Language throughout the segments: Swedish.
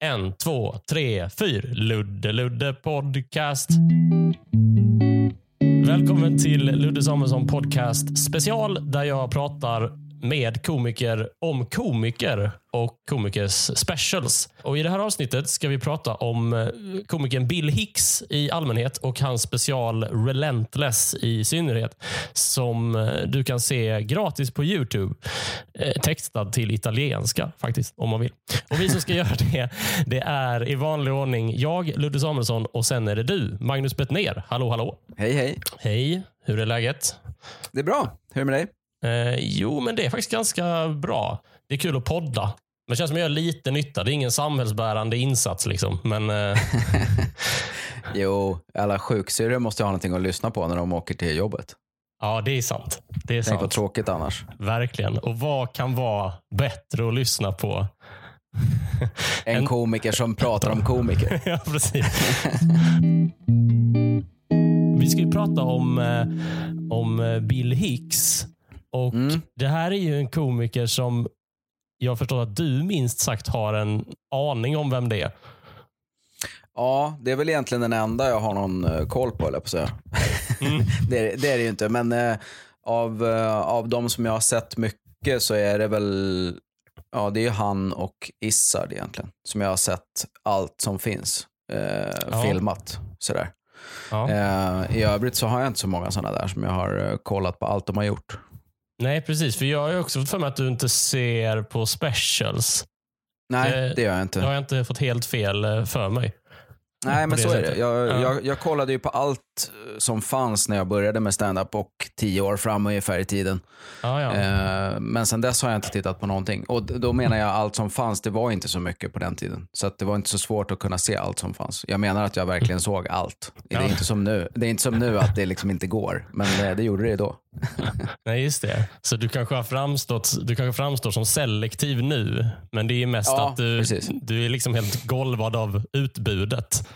En, två, tre, fyr. Ludde Ludde Podcast. Välkommen till Ludde Samuelsson Podcast special där jag pratar med komiker om komiker och komikers specials. Och I det här avsnittet ska vi prata om eh, komikern Bill Hicks i allmänhet och hans special Relentless i synnerhet som eh, du kan se gratis på Youtube. Eh, textad till italienska faktiskt, om man vill. Och Vi som ska göra det, det är i vanlig ordning jag, Ludde Samuelsson och sen är det du, Magnus Bettner. Hallå, hallå. Hej, hej. Hej, hur är läget? Det är bra. Hur är det med dig? Eh, jo, men det är faktiskt ganska bra. Det är kul att podda. Men det känns som att jag gör lite nytta. Det är ingen samhällsbärande insats. Liksom. Men, eh... jo, alla sjuksyrror måste ha någonting att lyssna på när de åker till jobbet. Ja, det är sant. Det är Tänk sant. vad tråkigt annars. Verkligen. Och vad kan vara bättre att lyssna på? en, en komiker som pratar om komiker. ja, precis. Vi ska ju prata om, eh, om eh, Bill Hicks och mm. Det här är ju en komiker som jag förstår att du minst sagt har en aning om vem det är. Ja, det är väl egentligen den enda jag har någon uh, koll på, eller på säga. Mm. det, det, är det ju inte, men uh, av, uh, av de som jag har sett mycket så är det väl Ja, det är han och Issard egentligen. Som jag har sett allt som finns ja. filmat. Sådär. Ja. I övrigt så har jag inte så många sådana där som jag har kollat på allt de har gjort. Nej, precis. För jag har också fått för mig att du inte ser på specials. Nej, det, det gör jag inte. Det har jag inte fått helt fel eh, för mig. Nej, men så sättet. är det. Jag, ja. jag, jag, kollade ju på allt eh, som fanns när jag började med stand-up och tio år fram ungefär i tiden. Ja, ja. Eh, men sen dess har jag inte tittat på någonting. Och då menar jag allt som fanns, det var inte så mycket på den tiden. Så det var inte så svårt att kunna se allt som fanns. Jag menar att jag verkligen såg allt. Det är, inte, som nu. det är inte som nu att det liksom inte går, men det, det gjorde det då. Nej, just det. Så du kanske har framstått, du kanske framstår som selektiv nu, men det är mest ja, att du, du är liksom helt golvad av utbudet.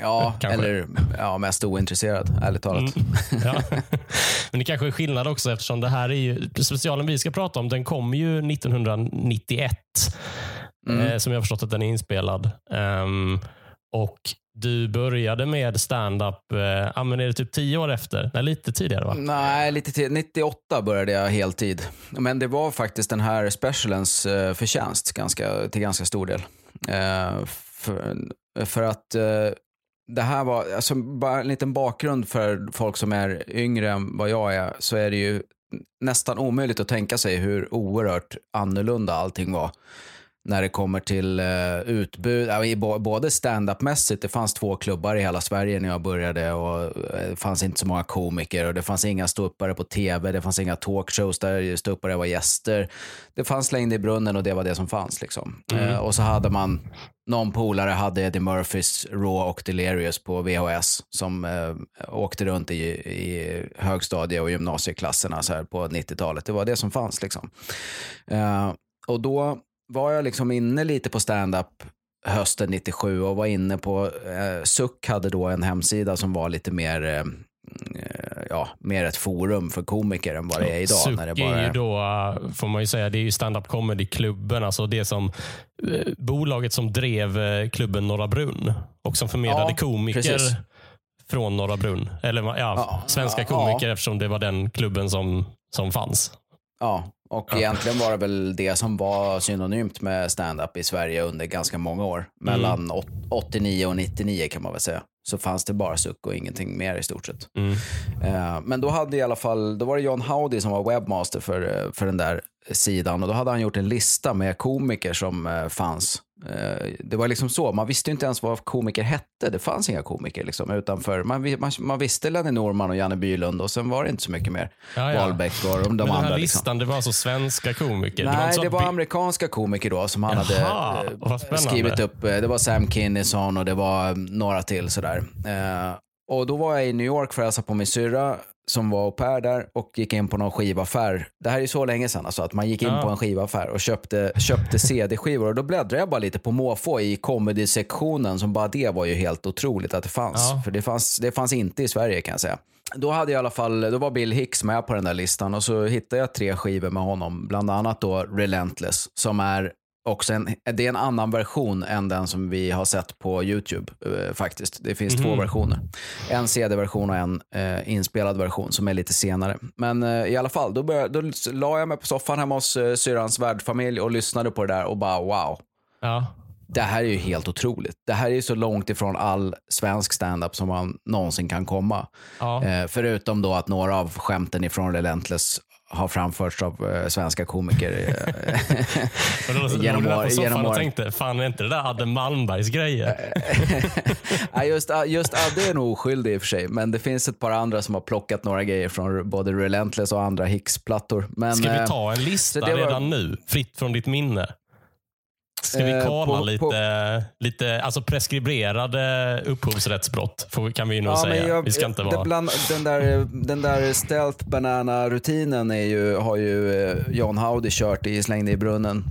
Ja, kanske. eller ja, mest ointresserad, ärligt talat. Mm, ja. Men det kanske är skillnad också eftersom det här är ju, specialen vi ska prata om, den kom ju 1991. Mm. Eh, som jag har förstått att den är inspelad. Um, och du började med stand-up, eh, är det typ tio år efter? Nej, lite tidigare va? Nej, lite tidigare. 98 började jag heltid. Men det var faktiskt den här specialens eh, förtjänst ganska, till ganska stor del. Eh, för, för att eh, det här var, alltså bara en liten bakgrund för folk som är yngre än vad jag är, så är det ju nästan omöjligt att tänka sig hur oerhört annorlunda allting var när det kommer till uh, utbud, uh, både stand-up-mässigt, det fanns två klubbar i hela Sverige när jag började och uh, det fanns inte så många komiker och det fanns inga ståuppare på tv, det fanns inga talkshows där ståuppare var gäster. Det fanns längd i brunnen och det var det som fanns. Liksom. Mm. Uh, och så hade man, någon polare hade Eddie Murphys Raw och Delirious på VHS som åkte runt i, i högstadie och gymnasieklasserna så här på 90-talet. Det var det som fanns. Liksom. och då var jag liksom inne lite på stand-up hösten 97 och var inne på, eh, Suck hade då en hemsida som var lite mer eh, ja, mer ett forum för komiker än vad det är idag. Suck när det bara... är ju då, eh, får man ju säga, det är ju stand-up comedy-klubben. Alltså det som, eh, bolaget som drev eh, klubben Norra Brunn och som förmedlade ja, komiker precis. från Norra Brunn. Eller ja, ja svenska komiker ja. eftersom det var den klubben som, som fanns. Ja, och ja. egentligen var det väl det som var synonymt med stand-up i Sverige under ganska många år. Mellan mm. 89 och 99 kan man väl säga. Så fanns det bara suck och ingenting mer i stort sett. Mm. Uh, men då hade i alla fall, då var det John Howdy som var webbmaster för, för den där sidan och då hade han gjort en lista med komiker som uh, fanns Eh, det var liksom så, man visste inte ens vad komiker hette. Det fanns inga komiker liksom utanför. Man, man, man visste Lenny Norman och Janne Bylund och sen var det inte så mycket mer. Ja, ja. Wahlbeck och de, de Men andra. Den här liksom. listan, liksom. det var alltså svenska komiker? Nej, det var, det var amerikanska komiker då som han Jaha, hade eh, skrivit upp. Eh, det var Sam Kinison och det var några till sådär. Och då var jag i New York för att hälsa på min syrra som var au pair där och gick in på någon skivaffär. Det här är så länge sedan alltså, att man gick in ja. på en skivaffär och köpte, köpte CD-skivor. Och då bläddrade jag bara lite på måfå i comedy-sektionen som bara det var ju helt otroligt att det fanns. Ja. För det fanns, det fanns inte i Sverige kan jag säga. Då hade jag i alla fall, då var Bill Hicks med på den där listan och så hittade jag tre skivor med honom. Bland annat då Relentless som är också en, det är en annan version än den som vi har sett på YouTube eh, faktiskt. Det finns två Mhm. versioner. En CD-version och en eh, inspelad version som är lite senare. Men eh, i alla fall, då, började, då la jag mig på soffan hemma hos eh, syrrans värdfamilj och lyssnade på det där och bara wow. Ja. Det här är ju helt otroligt. Det här är ju så långt ifrån all svensk standup som man någonsin kan komma. Ja. Eh, förutom då att några av skämten ifrån Relentless har framförts av eh, svenska komiker. eh, Och då låg genom år- genom och tänkte, fan är inte det där Adde Malmbergs grejer? Nej, just, just Adde är nog oskyldig i och för sig, men det finns ett par andra som har plockat några grejer från både Relentless och andra Hicks-plattor. Men, Ska vi eh, ta en lista var- redan nu? Fritt från ditt minne. Ska vi Eh, kolla på- lite, på- lite alltså preskriberade upphovsrättsbrott? Får, kan vi nog Ja, säga. jag- vi ska inte vara... bland, den, där, den där stealth banana-rutinen har ju eh, John Howdy kört i Släng dig i brunnen.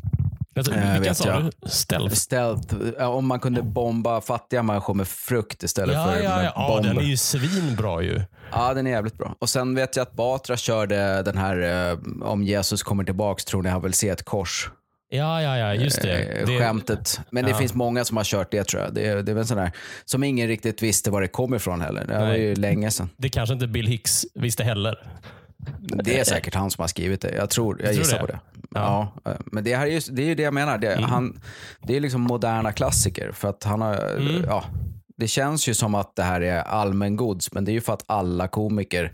Alltså, eh, vilka sa jag. du? Stealth? Stealth, ja, om man kunde bomba fattiga människor med frukt istället Ja, för ja, ja. ja, bomber. den är ju svinbra ju. Ja, den är jävligt bra. Och sen vet jag att Batra körde den här, eh, om Jesus kommer tillbaks tror ni han vill se ett kors. Ja, ja, ja, just det. eh, det Skämtet. Men det ja. finns många som har kört det tror jag. Det, det är väl sån där, som ingen riktigt visste var det kom ifrån heller. Det var ju länge sedan. det kanske inte Bill Hicks visste heller. Det är säkert han som har skrivit det. Jag tror, jag tror gissar det? på det. Ja. eh, men det, här är ju, det är ju det jag menar. Det, Mm. han, det är liksom moderna klassiker. För att han har, Mm. ja, det känns ju som att det här är allmängods, men det är ju för att alla komiker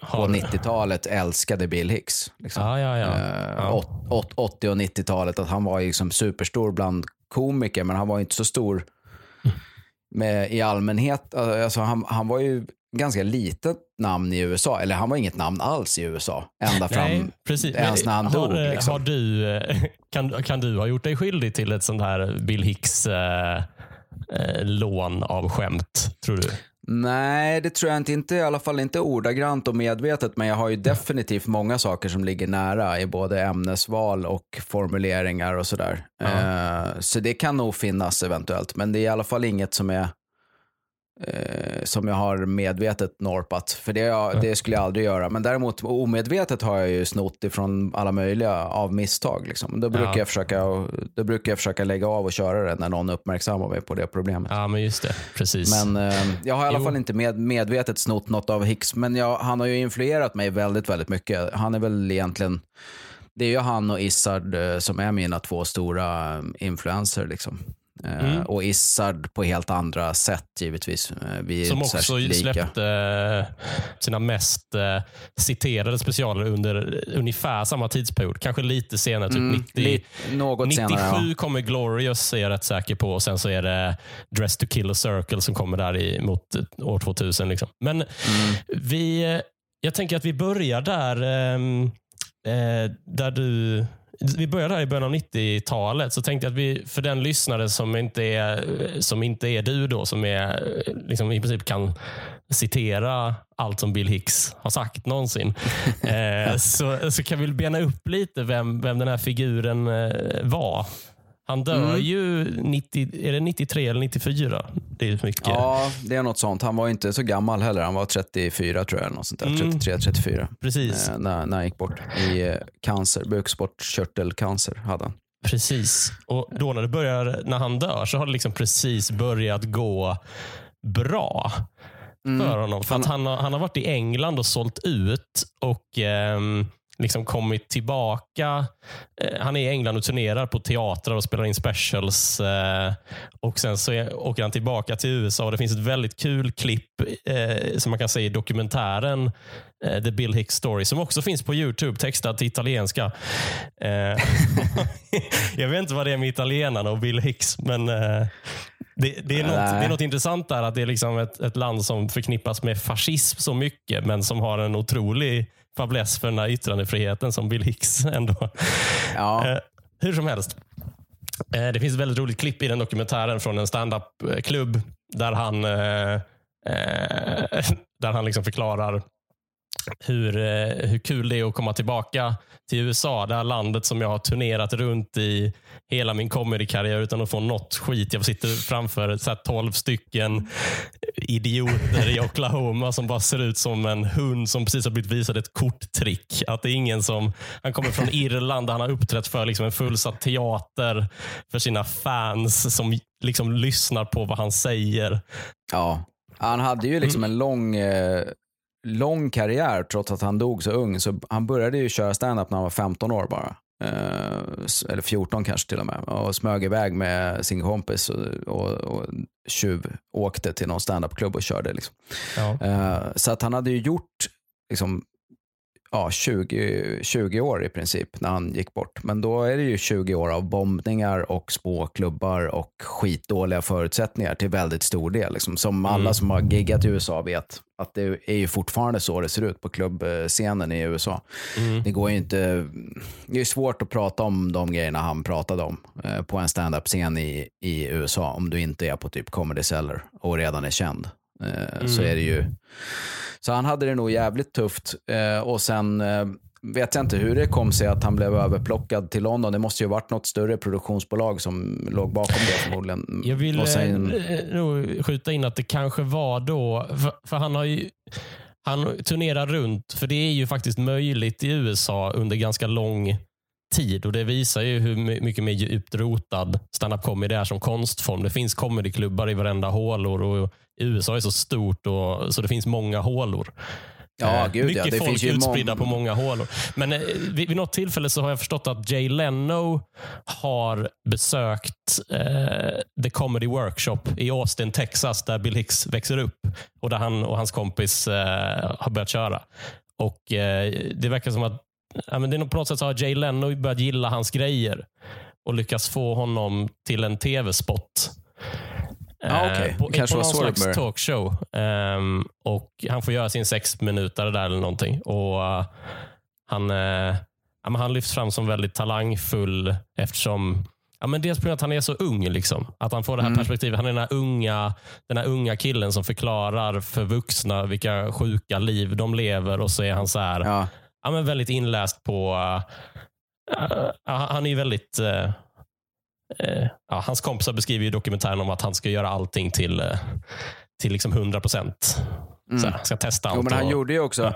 på Har- 90-talet älskade Bill Hicks. Liksom. Ja, ja, ja. Eh, Ja. åt- åt- 80 och 90-talet, att han var liksom superstor bland komiker, men han var inte så stor med, i allmänhet. Alltså, han, han var ju ganska litet namn i USA, eller han var inget namn alls i USA. Ända fram Nej, precis. ens när han har, dog. eh, Liksom. har du, eh, kan, kan du ha gjort dig skyldig till ett sånt här Bill Hicks eh, eh, lån av skämt, tror du? Nej, det tror jag inte. inte. I alla fall inte ordagrant och medvetet, men jag har ju definitivt många saker som ligger nära i både ämnesval och formuleringar och sådär. Ja. Eh, så det kan nog finnas eventuellt, men det är i alla fall inget som är eh, som jag har medvetet norpat. För det, jag, det skulle jag aldrig göra. Men däremot omedvetet har jag ju snott ifrån alla möjliga av misstag. Liksom. Då, brukar Ja. jag försöka, då brukar jag försöka lägga av och köra det när någon uppmärksammar mig på det problemet. Ja, men just det. Precis. Men eh, jag har i alla Jo. fall inte med, medvetet snott något av Hicks, men jag, han har ju influerat mig väldigt, väldigt mycket. Han är väl egentligen, det är ju han och Issard eh, som är mina två stora eh, influenser. Liksom. Eh, Mm. Och Issard på helt andra sätt givetvis. Eh, Vi som också särskilt lika. släppte eh, sina mest citerade specialer under ungefär samma tidsperiod. Kanske lite senare, typ Mm, 90, li- något 97 senare. Ja. kommer Glorious, är jag rätt säker på. Och sen så är det Dress to kill a circle som kommer där i, mot år 2000. Liksom. Men Mm. vi, jag tänker att vi börjar där, ehm, eh, där du vi börjar där i början av 90-talet. Så tänkte jag att vi, för den lyssnare som inte är, som inte är du då, som är, liksom i princip kan citera allt som Bill Hicks har sagt någonsin. eh, så, så kan vi bena upp lite vem, vem den här figuren eh, var. Han dör Mm. ju 90, är det 93 eller 94. Det är mycket. ja, det är något sånt. Han var inte så gammal heller. Han var 34 tror jag. eller Något sånt där. Mm. 33-34. Precis. Eh, när, när han gick bort i eh, cancer. Bukspottkörtelcancer hade han. Precis. Och då när det börjar, när han dör så har det liksom precis börjat gå bra för honom. För att han, har, han har varit i England och sålt ut och ehm, liksom kommit tillbaka. Eh, han är i England och turnerar på teatrar och spelar in specials. Eh, och Sen så åker han tillbaka till USA och det finns ett väldigt kul klipp eh, som man kan se i dokumentären The Bill Hicks Story som också finns på Youtube textad till italienska. Jag vet inte vad det är med italienarna och Bill Hicks, men det, det, är något, det är något intressant där att det är liksom ett, ett land som förknippas med fascism så mycket, men som har en otrolig fäbless för den här yttrandefriheten som Bill Hicks ändå. Ja. Eh, hur som helst. Eh, det finns ett väldigt roligt klipp i den dokumentären från en standup-klubb där han, eh, där han liksom förklarar hur, hur kul det är att komma tillbaka till USA. Det här landet som jag har turnerat runt i hela min comedykarriär utan att få något skit. Jag sitter framför så 12 stycken idioter i Oklahoma som bara ser ut som en hund som precis har blivit visad ett korttrick. Att det är ingen som, han kommer från Irland där han har uppträtt för liksom en fullsatt teater för sina fans som liksom lyssnar på vad han säger. Ja, han hade ju liksom en lång, eh, lång karriär trots att han dog så ung. Så han började ju köra stand-up när han var 15 år bara. Eh, eller 14 kanske till och med. Och smög iväg med sin kompis och, och, och tjuv åkte till någon standupklubb och körde. Liksom. Ja. Eh, så att han hade ju gjort liksom, ja, 20, 20 år i princip när han gick bort. Men då är det ju 20 år av bombningar och små klubbar och skitdåliga förutsättningar till väldigt stor del. Liksom. Som alla Mm. som har giggat i USA vet att det är ju fortfarande så det ser ut på klubbscenen i USA. Mm. Det går ju inte, det är svårt att prata om de grejerna han pratade om eh, på en standup-scen i, i USA om du inte är på typ Comedy Cellar och redan är känd. Eh, Så Mm. är det ju. Så han hade det nog jävligt tufft eh, och sen eh, vet jag inte hur det kom sig att han blev överplockad till London. Det måste ju varit något större produktionsbolag som låg bakom det förmodligen. Jag vill sen- nog skjuta in att det kanske var då, för, för han har ju han turnerar runt, för det är ju faktiskt möjligt i USA under ganska lång tid och det visar ju hur my- mycket mer djupt rotad stand-up comedy är som konstform. Det finns comedyklubbar i varenda hålor och USA är så stort och, så det finns många hålor. Ja, Eh, gud, ja. Mycket Det folk finns utspridda på många hålor. Men eh, vid, vid något tillfälle så har jag förstått att Jay Leno har besökt eh, The Comedy Workshop i Austin, Texas, där Bill Hicks växer upp och där han och hans kompis eh, har börjat köra. Och eh, Det verkar som att ja, men det är på något sätt så har Jay Leno börjat gilla hans grejer och lyckats få honom till en tv-spot. Okej. Eh, På, Det kanske på någon slags började. talkshow. Och Han får göra sin sex minuter där eller någonting. Och eh, han, uh, ja, han lyfts fram som väldigt talangfull eftersom Ja, men dels på grund av att han är så ung. Liksom. Att han får det här Mm. perspektivet. Han är den här, unga, den här unga killen som förklarar för vuxna vilka sjuka liv de lever. Och så är han så här, Ja. ja, men väldigt inläst på... eh, han är väldigt... eh, ja, hans kompisar beskriver i dokumentären om att han ska göra allting till, eh, till liksom 100 procent. Mm. Ska testa allt. Jo, men han och, gjorde ju också,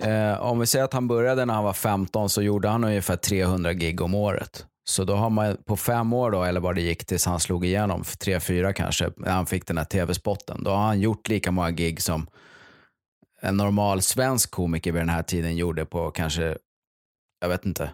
eh, om vi säger att han började när han var 15 så gjorde han ungefär 300 gig om året. Så då har man på fem år då, eller vad det gick tills han slog igenom, tre, fyra kanske, när han fick den här tv-spotten. Då har han gjort lika många gig som en normal svensk komiker vid den här tiden gjorde på kanske, jag vet inte,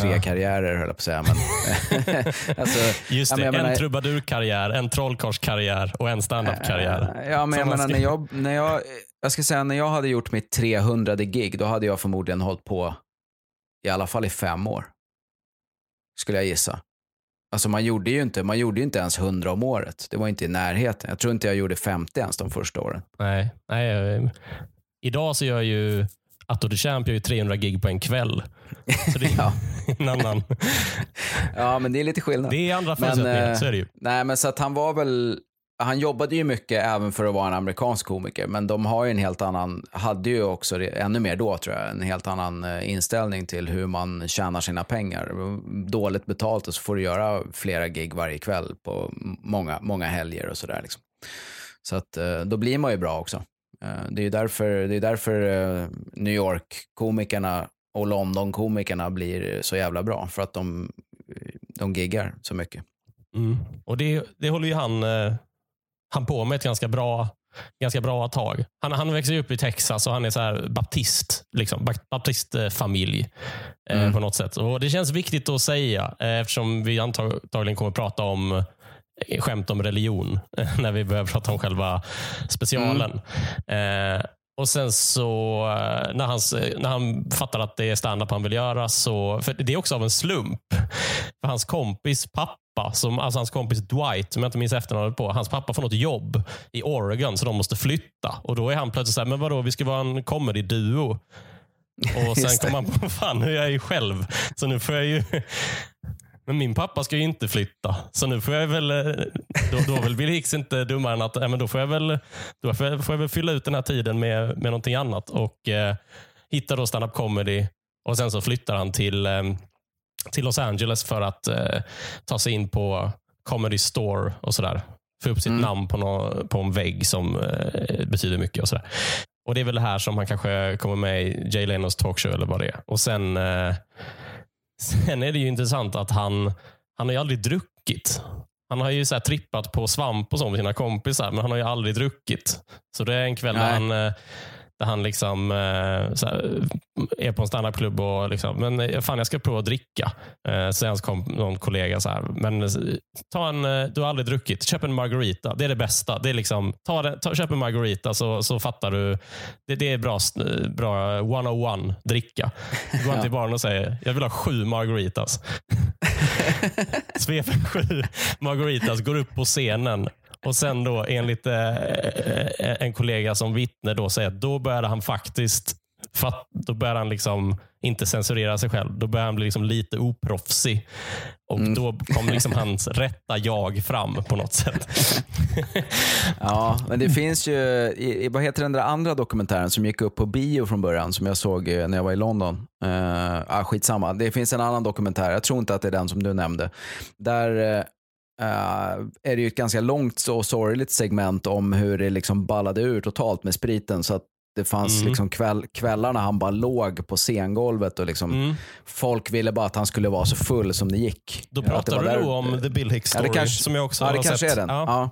tre Ja. karriärer höll jag på att säga. Men, alltså, Just Ja, det, men jag en menar- trubadurkarriär, en trollkarlskarriär och en standup-karriär. Ja, men jag menar när jag, när jag, jag ska säga när jag hade gjort mitt 300 gig, då hade jag förmodligen hållit på i alla fall i fem år. Skulle jag gissa. Alltså man gjorde ju inte, man gjorde inte ens 100 om året. Det var inte i närheten. Jag tror inte jag gjorde 50 ens de första åren. Nej, nej, eh, idag så gör ju Atto the Champ gör ju 300 gig på en kväll. Så det är Ja. en annan. Ja, men det är lite skillnad. Det är andra förutsättningar, eh, så är det ju. Nej, men så att han var väl, han jobbade ju mycket även för att vara en amerikansk komiker, men de har ju en helt annan, hade ju också, ännu mer då tror jag, en helt annan eh, inställning till hur man tjänar sina pengar. Dåligt betalt och så får du göra flera gig varje kväll på många, många helger och sådär. Liksom. Så att eh, då blir man ju bra också. Eh, Det är därför, det är därför eh, New York-komikerna och London-komikerna blir så jävla bra, för att de, de giggar så mycket. Mm. Och det, det håller ju han, eh, han på med ett ganska bra, ganska bra tag. Han, han växer upp i Texas och han är så här baptist. Liksom, bap- baptistfamilj eh, Mm. på något sätt. Och Det känns viktigt att säga eh, eftersom vi antag- antagligen kommer att prata om skämt om religion eh, när vi börjar prata om själva specialen. Eh, och sen så eh, när han, när han fattar att det är stand-up han vill göra så, för det är också av en slump. För hans kompis pappa, som, alltså hans kompis Dwight, som jag inte minns efternamnet på, hans pappa får något jobb i Oregon så de måste flytta. Och då är han plötsligt så här, men vadå, vi ska vara en comedy-duo. Och sen kommer han på, fan nu är jag ju själv. Så nu får jag ju... Men min pappa ska ju inte flytta. Så nu får jag väl... eh, Då, då väl Bill Hicks inte dummare än att ja, men då får jag väl, då får jag, får jag väl fylla ut den här tiden med, med någonting annat. Och eh, hittar då stand-up comedy. Och sen så flyttar han till, eh, till Los Angeles för att eh, ta sig in på Comedy Store och sådär. Få upp sitt Mm. namn på, nå, på en vägg som eh, betyder mycket. och sådär. Och Det är väl det här som han kanske kommer med i Jay Lenos talkshow eller vad det är. Och sen, sen är det ju intressant att han, han har ju aldrig druckit. Han har ju så här trippat på svamp och så med sina kompisar, men han har ju aldrig druckit. Så det är en kväll där Nej. han, eh, där han liksom, eh, så här, är på en standupklubb och liksom, men eh, fan jag ska prova att dricka. Eh, säger hans kom, någon kollega så här, men ta en, du har aldrig druckit, köp en margarita. Det är det bästa. Det är liksom, ta det, ta, köp en margarita så, så fattar du. Det, det är bra, bra 101 dricka. Du går inte till baren och säger, jag vill ha sju margaritas. Sveper sju margaritas, går upp på scenen och sen då enligt eh, eh, en kollega som vittne då säger att då började han faktiskt fatt, då började han liksom inte censurera sig själv. Då började han bli liksom lite oproffsig. Och Mm. då kom liksom hans rätta jag fram på något sätt. Ja, men det finns ju, i, vad heter den där andra dokumentären som gick upp på bio från början som jag såg eh, när jag var i London? Uh, ah, skitsamma, det finns en annan dokumentär, jag tror inte att det är den som du nämnde. Där Eh, är det ju ett ganska långt och sorgligt segment om hur det liksom ballade ur totalt med spriten. Så att det fanns Mm. liksom kväll, kvällar när han bara låg på scengolvet och liksom Mm. folk ville bara att han skulle vara så full som det gick. Då det pratar du där- om The Bill Hicks Ja, det Story, kanske- som jag också Ja, det har kanske sett. är den. Ja. Ja.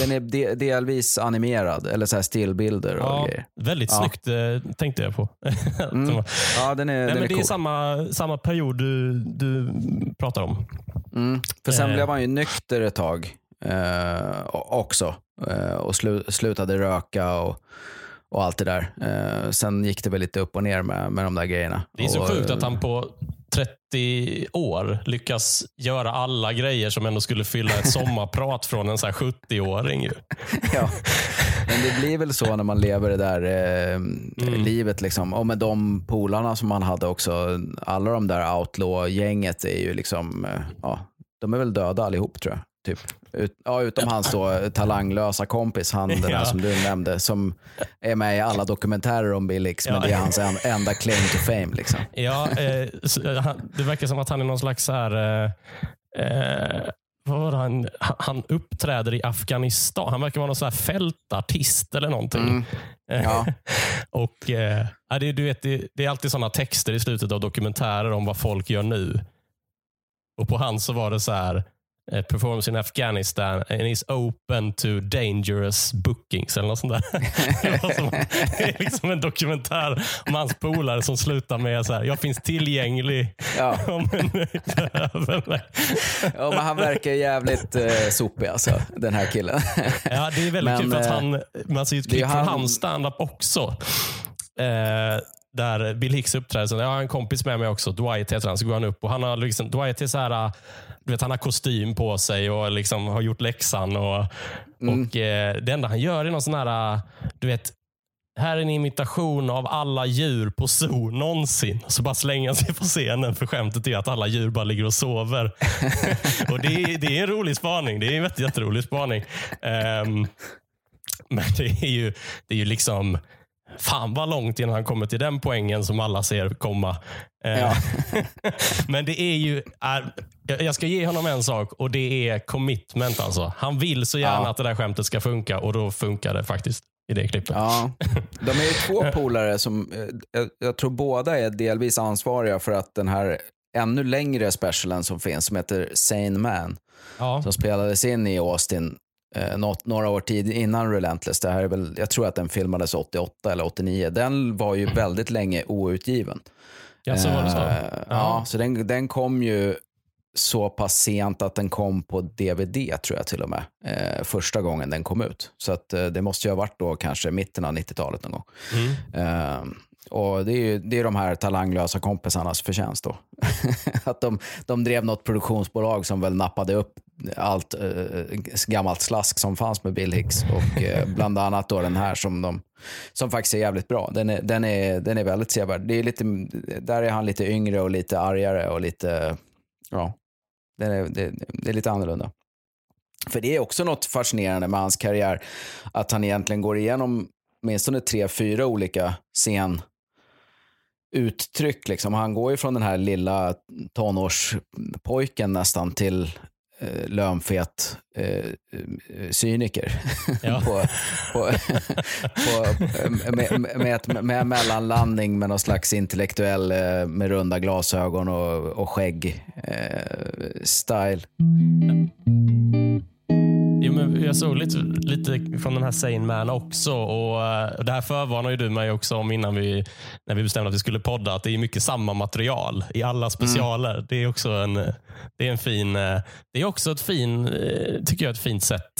Den är de, delvis animerad, eller så här stillbilder och Ja, grejer. väldigt Ja. snyggt eh, tänkte jag på. Mm. Ja, den är, Nej, den men är det cool. är samma, samma period du, du pratar om. Mm. För sen Eh. blev han ju nykter ett tag eh, också eh, och slu, slutade röka och, och allt det där. Eh, sen gick det väl lite upp och ner med, med de där grejerna. Det är så och, sjukt att han på 30 år lyckas göra alla grejer som ändå skulle fylla ett sommarprat från en så här 70-åring. ju. Ja. Men det blir väl så när man lever det där eh, Mm. livet. Liksom. Och med de polarna som man hade också. Alla de där outlaw-gänget är ju liksom, eh, ja, de är väl döda allihop tror jag. Typ. Ut, ja, utom hans då eh, talanglösa kompis, han den Ja. som du nämnde, som är med i alla dokumentärer om Bill Hicks, men det är hans en, enda claim to fame. Liksom. Ja, eh, eh, han- det verkar som att han är någon slags så här, eh, eh, han, han uppträder i Afghanistan. Han verkar vara någon så här fältartist eller någonting. Mm. Ja. Och, eh, det, du vet, det, det är alltid sådana texter i slutet av dokumentärer om vad folk gör nu. Och på hans så var det så här, eh, performs in Afghanistan and is open to dangerous bookings eller något sånt där. det, är liksom en dokumentär om hans polare som slutar med så här, jag finns tillgänglig Ja. om en ja, men han verkar jävligt eh, sopig alltså, den här killen. Ja, det är väldigt Men, kul att eh, han, man ser ju ett klipp från han- hans standup också. Eh, där Bill Hicks uppträder. Jag har en kompis med mig också, Dwight heter han. Så går han upp och han har liksom, Dwight är så här, vet, han har kostym på sig och liksom har gjort läxan. Och, Mm. och eh, Det enda han gör är någon sån här, du vet, här är en imitation av alla djur på zoo någonsin. Så bara slänger han sig på scenen för skämtet är att alla djur bara ligger och sover. och det är, det är en rolig spaning. Det är en jätte- jätterolig spaning. Ehm, men det är ju, det är ju liksom, fan vad långt innan han kommer till den poängen som alla ser komma. Eh, Ja. men det är ju, jag- ska ge honom en sak och det är commitment. Alltså. Han vill så gärna Ja. att det där skämtet ska funka och då funkar det faktiskt i det klippet. Ja, de är ju två polare som, eh, jag, jag tror båda är delvis ansvariga för att den här ännu längre specialen som finns, som heter Sane Man, Ja. som spelades in i Austin eh, några år tid innan Relentless. Det här är väl, jag tror att den filmades 88 eller 89. Den var ju väldigt länge outgiven. Ja, så var det så. Eh, Ja. ja, så den, den kom ju så pass sent att den kom på DVD tror jag till och med. Eh, första gången den kom ut. Så att, eh, det måste ju ha varit då kanske mitten av 90-talet någon gång. Mm. Eh, och det är ju det är de här talanglösa kompisarnas förtjänst då. att de, de drev något produktionsbolag som väl nappade upp allt eh, gammalt slask som fanns med Bill Hicks. Och eh, bland annat då den här som, de, som faktiskt är jävligt bra. Den är, den är, den är väldigt sevärd. Det är lite, där är han lite yngre och lite argare och lite, ja, den är, det, det är lite annorlunda. För det är också något fascinerande med hans karriär, att han egentligen går igenom åtminstone tre, fyra olika scen uttryck. Liksom. Han går ju från den här lilla tonårspojken nästan till eh, lönfet eh, cyniker. Ja. på, på, på, med, med, ett, med en mellanlandning med någon slags intellektuell eh, med runda glasögon och, och skägg eh, style. Jo, men jag såg lite, lite från den här Sane Man också. Och, eh, det här förvarnade ju du mig också om innan vi, när vi bestämde att vi skulle podda. Att det är mycket samma material i alla specialer. Mm. Det är också en, det är en fin, eh, det är också ett fin, eh, tycker jag, ett fint sätt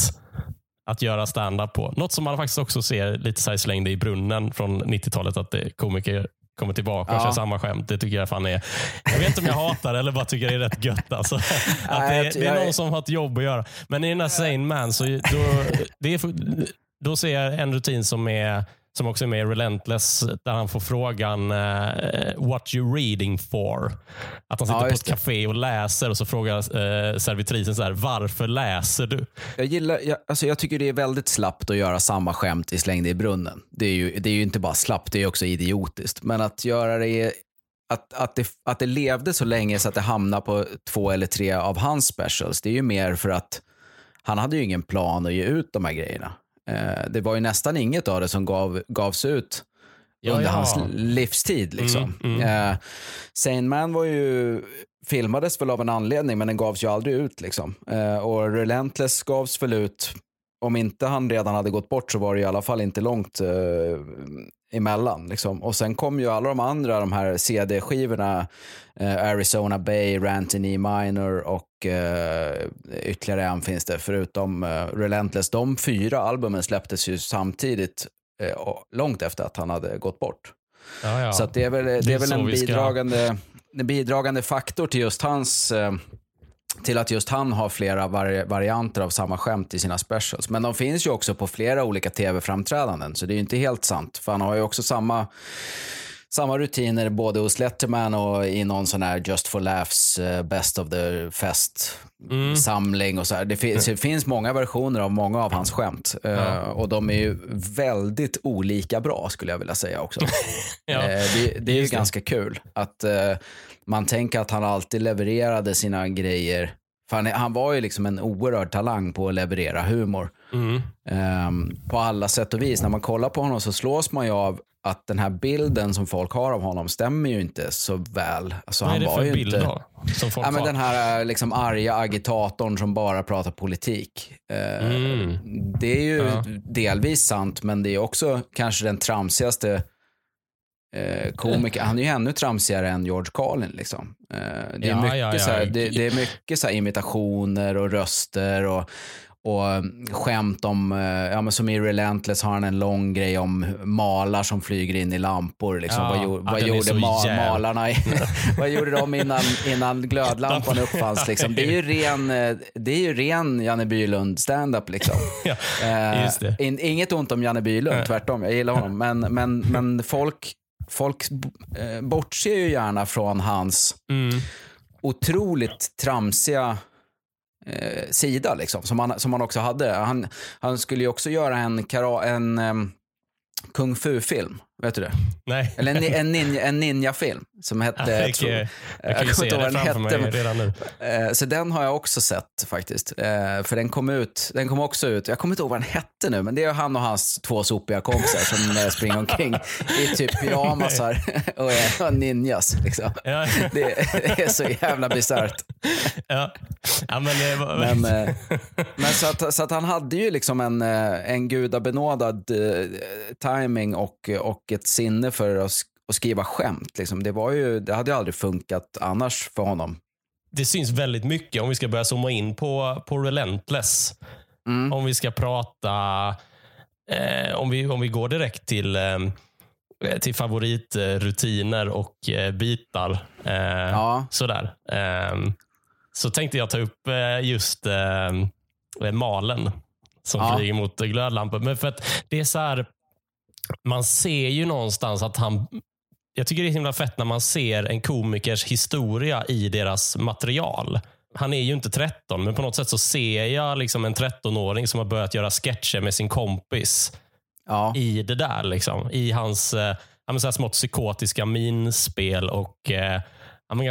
att göra stand-up på. Något som man faktiskt också ser lite så slängde i brunnen från 90-talet. Att det, komiker kommer tillbaka och Ja. kör samma skämt. Det tycker jag fan är... Jag vet inte om jag hatar det eller bara tycker det är rätt gött. Alltså. Att det, det är någon som har ett jobb att göra. Men i den här Sane Man, så då, det är, då ser jag en rutin som, är, som också är med i Relentless, där han får frågan eh, “What you reading for?” Att han sitter Ja, på ett café och läser och så frågar eh, servitrisen så här, “Varför läser du?” Jag, gillar, jag, alltså jag tycker det är väldigt slappt att göra samma skämt i slängde i brunnen. Det är ju, det är ju inte bara slappt, det är också idiotiskt. Men att göra det, att, att det, att det levde så länge så att det hamnade på två eller tre av hans specials, det är ju mer för att han hade ju ingen plan att ge ut de här grejerna. Eh, det var ju nästan inget av det som gav, gavs ut Ja, under ja. hans livstid. Liksom. Mm, mm. Eh, Sane Man var ju, filmades väl av en anledning, men den gavs ju aldrig ut. Liksom. Eh, och Relentless gavs väl ut, om inte han redan hade gått bort så var det i alla fall inte långt emellan. Liksom. Och sen kom ju alla de andra, de här CD-skivorna, eh, Arizona Bay, Rantin E Minor och eh, ytterligare en finns det, förutom eh, Relentless. De fyra albumen släpptes ju samtidigt, eh, långt efter att han hade gått bort. Ja, ja. Så det är väl, det Det är är väl en bidragande, en bidragande faktor till just hans eh, till att just han har flera vari varianter av samma skämt i sina specials. Men de finns ju också på flera olika tv-framträdanden, så det är ju inte helt sant. För han har ju också samma, samma rutiner både hos Letterman och i någon sån här Just for Laughs eh, Best of the Fest Mm. samling och så här. Det finns, det finns många versioner av många av hans skämt. Eh, Ja. och de är ju väldigt olika bra skulle jag vilja säga också. Ja, Eh, det, det är ju ganska kul att man tänker att han alltid levererade sina grejer. För han, är- han var ju liksom en oerhörd talang på att leverera humor. Mm. Ehm, på alla sätt och vis. När man kollar på honom så slås man ju av att den här bilden som folk har av honom stämmer ju inte så väl. Alltså, Vad är han det var för ju bild inte... då? Som folk Ja, men har? den här eh, liksom arga agitatorn som bara pratar politik. Eh, Mm. Det är ju Ja. delvis sant, men det är också kanske den tramsigaste eh, komikern. Han är ju ännu tramsigare än George Carlin. Liksom. Eh, det, är Ja, mycket, ja, ja. Så här, det, det är mycket så här imitationer och röster och, och eh, skämt om, eh, ja, men som i Relentless har han en lång grej om malar som flyger in i lampor. Liksom. Ja, vad vad gjorde ma- jävla- malarna i, vad gjorde de innan, innan glödlampan uppfanns? Liksom? Det är ju ren, eh, det är ju ren Janne Bylund stand-up. Liksom. Ja, Eh, in, inget ont om Janne Bylund, tvärtom. Jag gillar honom. Men, men, men folk, folk eh, bortser ju gärna från hans Mm. otroligt tramsiga eh, sida liksom, som, han, som han också hade. Han, han skulle ju också göra en, en em, kung fu-film. Vet du det? Nej. Eller en, en, ninja, en ninja-film som hette... jag, jag tror- jag, jag kan ju se den framför hette, mig redan nu. Eh, Så den har jag också sett faktiskt. Eh, För den kom ut, den kom också ut, jag kommer inte ihåg vad den hette nu, men det är han och hans två sopiga kompisar som eh, springer omkring i typ pyjamasar och är ninjas. Liksom. Ja, Det, det är så jävla bisarrt. ja. ja, men, var- Men, men så, att, så att han hade ju liksom en, en gudabenådad timing och, och ett sinne för att, att skriva skämt. Liksom. Det, var ju, det hade ju aldrig funkat annars för honom. det syns väldigt mycket om vi ska börja zooma in på, på Relentless. Mm. Om vi ska prata, eh, om, vi, om vi går direkt till, eh, till favoritrutiner och eh, bitar. Eh, Ja. Sådär. Eh, så tänkte jag ta upp eh, just eh, malen som Ja. flyger mot glödlampor. Men för att det är så här, man ser ju någonstans att han jag tycker det är himla fett när man ser en komikers historia i deras material. Han är ju inte 13, men på något sätt så ser jag liksom en 13-åring som har börjat göra sketcher med sin kompis Ja. i det där. Liksom. I hans eh, så här smått psykotiska minspel och eh,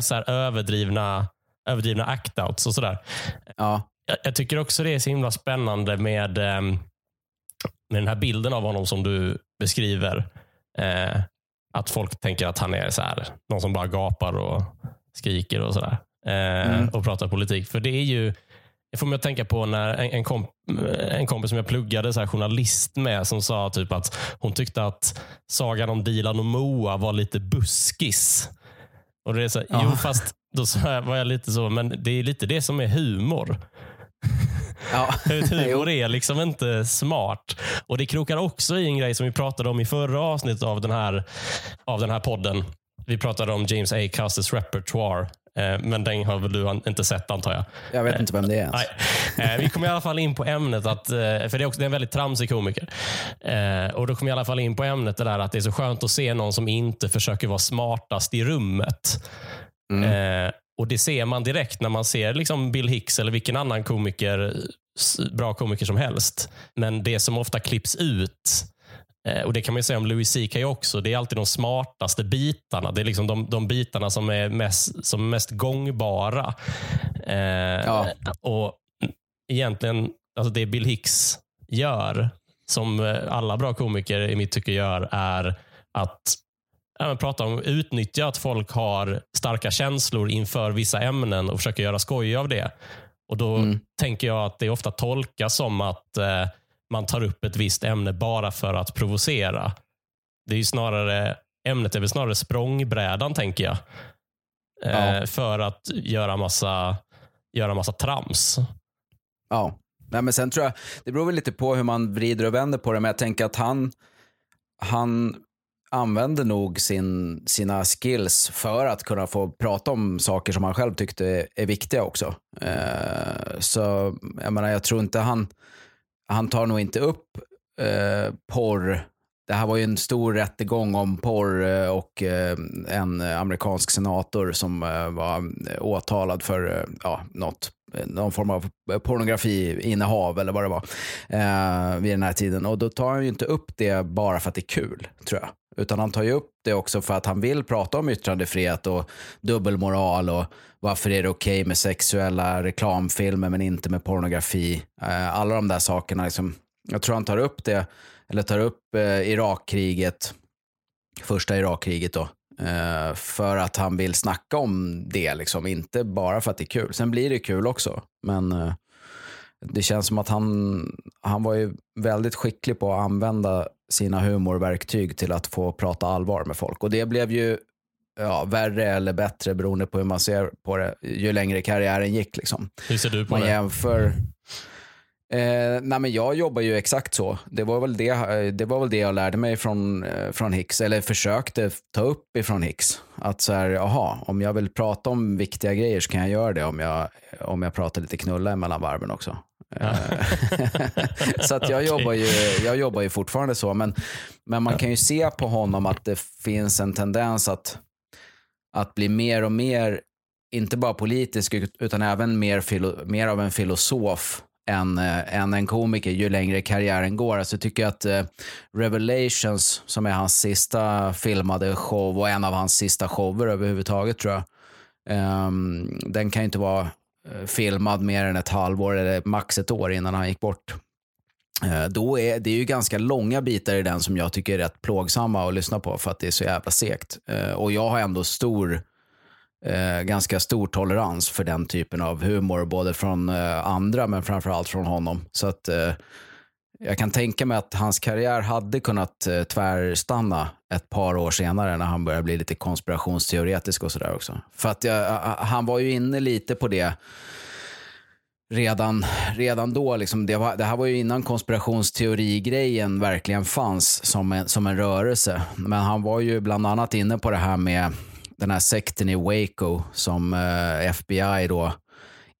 så här överdrivna överdrivna act-outs och sådär. Ja. Jag, jag, tycker också det är så himla spännande med, eh, med den här bilden av honom som du beskriver. Eh, att folk tänker att han är så här, någon som bara gapar och skriker och sådär. Eh, mm. Och pratar politik. För det är ju, det får mig att tänka på när en, en, komp, en kompis som jag pluggade, så här, journalist med, som sa typ att hon tyckte att sagan om Dilan och Moa var lite buskis. Och det är så, ja. Jo, fast då var jag lite så, men det är lite det som är humor. Ja. Humor är liksom inte smart. Och Det krokar också i en grej som vi pratade om i förra avsnittet av den här, av den här podden. Vi pratade om James A. Custis repertoire. Eh, men den har väl du inte sett antar jag? Jag vet inte vem det är. Nej. Eh, vi kommer i alla fall in på ämnet, att, eh, för det är, också, det är en väldigt tramsig komiker. Och Då kommer vi i alla fall in på ämnet det där att det är så skönt att se någon som inte försöker vara smartast i rummet. Mm. Och Det ser man direkt när man ser liksom Bill Hicks eller vilken annan komiker, bra komiker som helst. Men det som ofta klipps ut eh, och Det kan man säga om Louis CK också. Det är alltid de smartaste bitarna. Det är liksom de, de bitarna som är mest, som är mest gångbara. Eh, ja. Och Egentligen, alltså det Bill Hicks gör, som eh, alla bra komiker i mitt tycke gör, är att prata om utnyttja att folk har starka känslor inför vissa ämnen och försöka göra skoj av det. Och Då mm. tänker jag att det ofta tolkas som att eh, man tar upp ett visst ämne bara för att provocera. Det är snarare Ämnet är väl snarare språngbrädan, tänker jag. Eh, ja. För att göra massa, göra massa trams. Ja, Nej, men sen tror jag, det beror väl lite på hur man vrider och vänder på det, men jag tänker att han, han använde nog sin, sina skills för att kunna få prata om saker som han själv tyckte är viktiga också. Eh, så jag menar, jag tror inte han, han tar nog inte upp eh, porr. Det här var ju en stor rättegång om porr eh, och eh, en amerikansk senator som eh, var åtalad för eh, ja, något någon form av pornografiinnehav eller vad det var eh, vid den här tiden. Och då tar han ju inte upp det bara för att det är kul, tror jag. Utan han tar ju upp det också för att han vill prata om yttrandefrihet och dubbelmoral och varför är det okej okay med sexuella reklamfilmer men inte med pornografi. Eh, alla de där sakerna. Liksom, jag tror han tar upp det, eller tar upp eh, Irakkriget, första Irakkriget då. Eh, för att han vill snacka om det, liksom. inte bara för att det är kul. Sen blir det kul också. Men det känns som att han, han var ju väldigt skicklig på att använda sina humorverktyg till att få prata allvar med folk. Och det blev ju ja, värre eller bättre beroende på hur man ser på det ju längre karriären gick. Liksom. Hur ser du på man det? Jämför, Eh, nej men jag jobbar ju exakt så. Det var väl det, eh, det, var väl det jag lärde mig från, eh, från Hicks, eller försökte ta upp ifrån Hicks. Att så här, aha, om jag vill prata om viktiga grejer så kan jag göra det om jag, om jag pratar lite knulla mellan varven också. Ja. så att jag, okay. jobbar ju, jag jobbar ju fortfarande så. Men, men man kan ju se på honom att det finns en tendens att, att bli mer och mer, inte bara politisk, utan även mer, filo, mer av en filosof än, äh, eh, än en komiker ju längre karriären går. Alltså, jag tycker att äh, Revelations, som är hans sista filmade show och en av hans sista shower överhuvudtaget tror jag, um, den kan ju inte vara eh, filmad mer än ett halvår eller max ett år innan han gick bort. Då är det är ju ganska långa bitar i den som jag tycker är rätt plågsamma att lyssna på för att det är så jävla segt. Och jag har ändå stor, Eh, ganska stor tolerans för den typen av humor, både från eh, andra men framförallt från honom. Så att eh, jag kan tänka mig att hans karriär hade kunnat eh, tvärstanna ett par år senare när han började bli lite konspirationsteoretisk och sådär också. För att jag, han var ju inne lite på det redan, redan då. Liksom, det, var, det här var ju innan konspirationsteorigrejen verkligen fanns som en, som en rörelse. Men han var ju bland annat inne på det här med den här sekten i Waco som eh, FBI då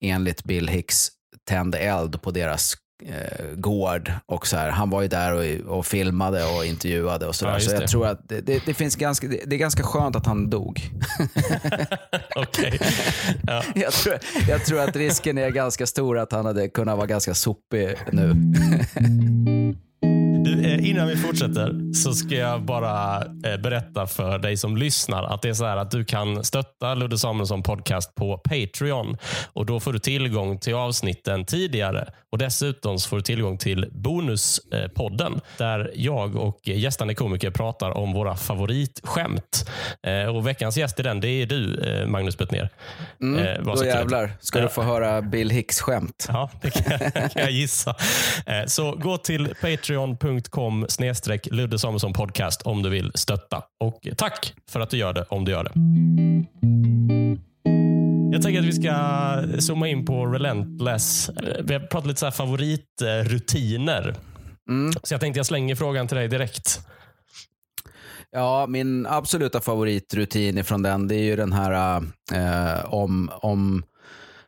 enligt Bill Hicks tände eld på deras eh, gård. Och så här, han var ju där och, och filmade och intervjuade och sådär. Ja, så jag det. tror att det, det, det, finns ganska, det, är ganska skönt att han dog. okay. ja. jag, tror, jag tror att risken är ganska stor att han hade kunnat vara ganska sopig nu. Eh, innan vi fortsätter så ska jag bara eh, berätta för dig som lyssnar att det är så här att du kan stötta Ludde Samuelsson podcast på Patreon och då får du tillgång till avsnitten tidigare och dessutom så får du tillgång till Bonuspodden där jag och gästande komiker pratar om våra favoritskämt. Eh, och veckans gäst i den, det är du eh, Magnus Bettner. Mm, Eh, vad då jävlar ska du få höra Bill Hicks skämt. Ja, det kan, kan jag gissa. Eh, Så gå till patreon.com snedstreck Ludde Samuelsson podcast om du vill stötta. Och tack för att du gör det om du gör det. Jag tänker att vi ska zooma in på Relentless. Vi har pratat lite så favoritrutiner. Mm. Så jag tänkte jag slänger frågan till dig direkt. Ja, min absoluta favoritrutin ifrån den det är ju den här eh, om, om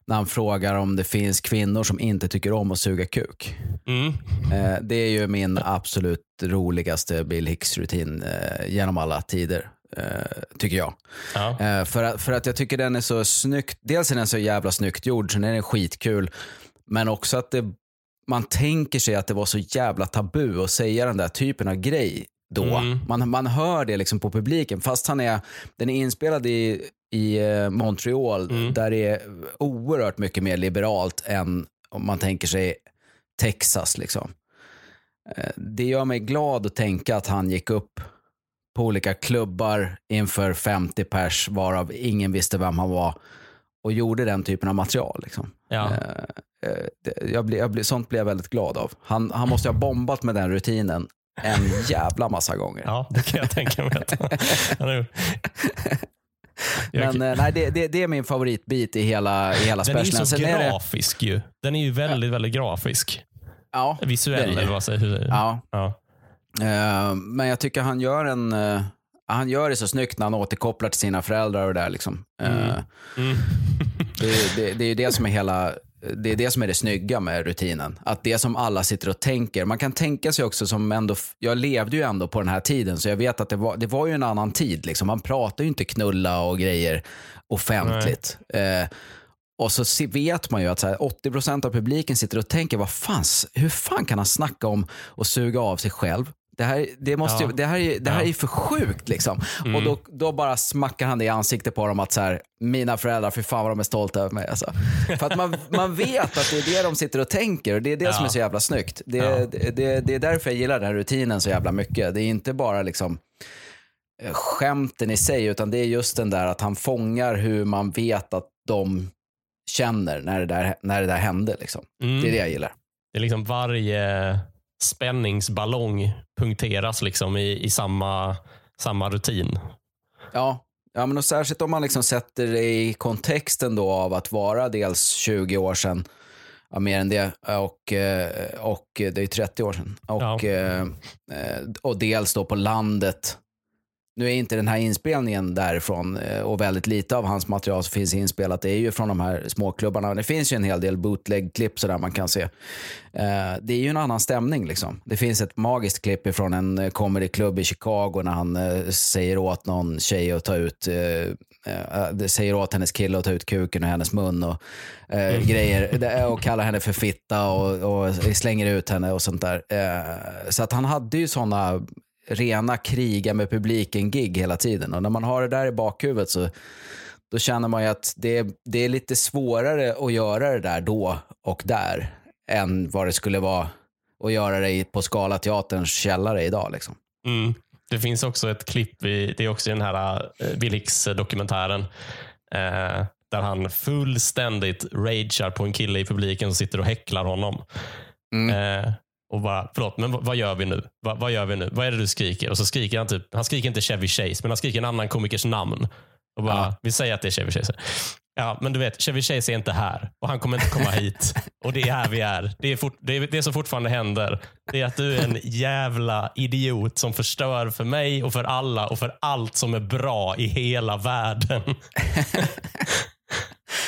när han frågar om det finns kvinnor som inte tycker om att suga kuk. Mm. Eh, det är ju min absolut roligaste Bill Hicks-rutin eh, genom alla tider. Eh, tycker jag. Ja. För, att, för att jag tycker den är så snyggt. Dels är den så jävla snyggt gjord, så den är skitkul. Men också att det, man tänker sig att det var så jävla tabu att säga den där typen av grej då. Mm. Man, man hör det liksom på publiken. Fast han är, den är inspelad i, i eh, Montreal Mm. där det är oerhört mycket mer liberalt än om man tänker sig Texas. Liksom. Eh, Det gör mig glad att tänka att han gick upp på olika klubbar inför 50 pers varav ingen visste vem han var och gjorde den typen av material. Liksom. Ja. Eh, jag blir, jag blir, sånt blir jag väldigt glad av. Han, han måste ha bombat med den rutinen en jävla massa gånger. ja, det kan jag tänka mig. Men eh, nej, det, det, det är min favoritbit i hela, i hela Den är ju specialen. så Sen är det, grafisk ju. Den är ju väldigt, väldigt grafisk. ja, Visuell eller vad säger hur, ja. ja. Eh, men jag tycker han gör en... eh, han gör det så snyggt när han återkopplar till sina föräldrar och det där. Liksom. Eh, Mm. det, det, det är ju det som är hela... Det är det som är det snygga med rutinen. Att det som alla sitter och tänker. Man kan tänka sig också som ändå... Jag levde ju ändå på den här tiden så jag vet att det var, det var ju en annan tid. Liksom. Man pratar ju inte knulla och grejer offentligt. Eh, och så vet man ju att så här, 80% av publiken sitter och tänker, vad fan, hur fan kan han snacka om att suga av sig själv? Det här, det måste ju, Ja. det här, är, det här Ja. är ju för sjukt. Liksom. Mm. Och då, då bara smackar han det i ansiktet på dem att så här, mina föräldrar, för fan vad de är stolta över mig. Alltså. För att man, man vet att det är det de sitter och tänker och det är det som Ja. är så jävla snyggt. Det, det, det, det är därför jag gillar den här rutinen så jävla mycket. Det är inte bara liksom eh, skämten i sig, utan det är just den där att han fångar hur man vet att de känner när det där, när det där hände. Liksom. Mm. Det är det jag gillar. Det är liksom varje spänningsballong punkteras liksom i, i samma, samma rutin. Ja, ja men och särskilt om man liksom sätter det i kontexten då av att vara dels 20 år sedan, ja, mer än det, och, eh, och det är ju 30 år sedan. Och, Ja. eh, eh, och dels då på landet. Nu är inte den här inspelningen därifrån eh, och väldigt lite av hans material som finns inspelat det är ju från de här småklubbarna. Det finns ju en hel del bootleg-klipp sådär man kan se. Eh, Det är ju en annan stämning liksom. Det finns ett magiskt klipp ifrån en eh, comedyklubb i Chicago när han säger åt någon tjej att ta ut säger åt hennes kille att ta ut kuken ur hennes mun och eh, grejer. Och kallar henne för fitta och, och slänger ut henne och sånt där. Eh, så att han hade ju sådana rena kriga med publiken-gig hela tiden. Och när man har det där i bakhuvudet så då känner man ju att det det är lite svårare att göra det där då och där än vad det skulle vara att göra det på Skala Teaterns källare idag. Liksom. Mm. Det finns också ett klipp, i, det är också i den här uh, Willix-dokumentären, eh, där han fullständigt ragear på en kille i publiken som sitter och häcklar honom. Mm. Eh, och bara, förlåt, men vad, gör vi nu? Vad, vad gör vi nu? Vad är det du skriker? Och så skriker han typ, han skriker inte Chevy Chase, men han skriker en annan komikers namn. Och bara, Ja. vi säger att det är Chevy Chase. Ja, men du vet, Chevy Chase är inte här och han kommer inte komma hit. Och det är här vi är. Det, är fort, det, är, det som fortfarande händer, det är att du är en jävla idiot som förstör för mig och för alla och för allt som är bra i hela världen.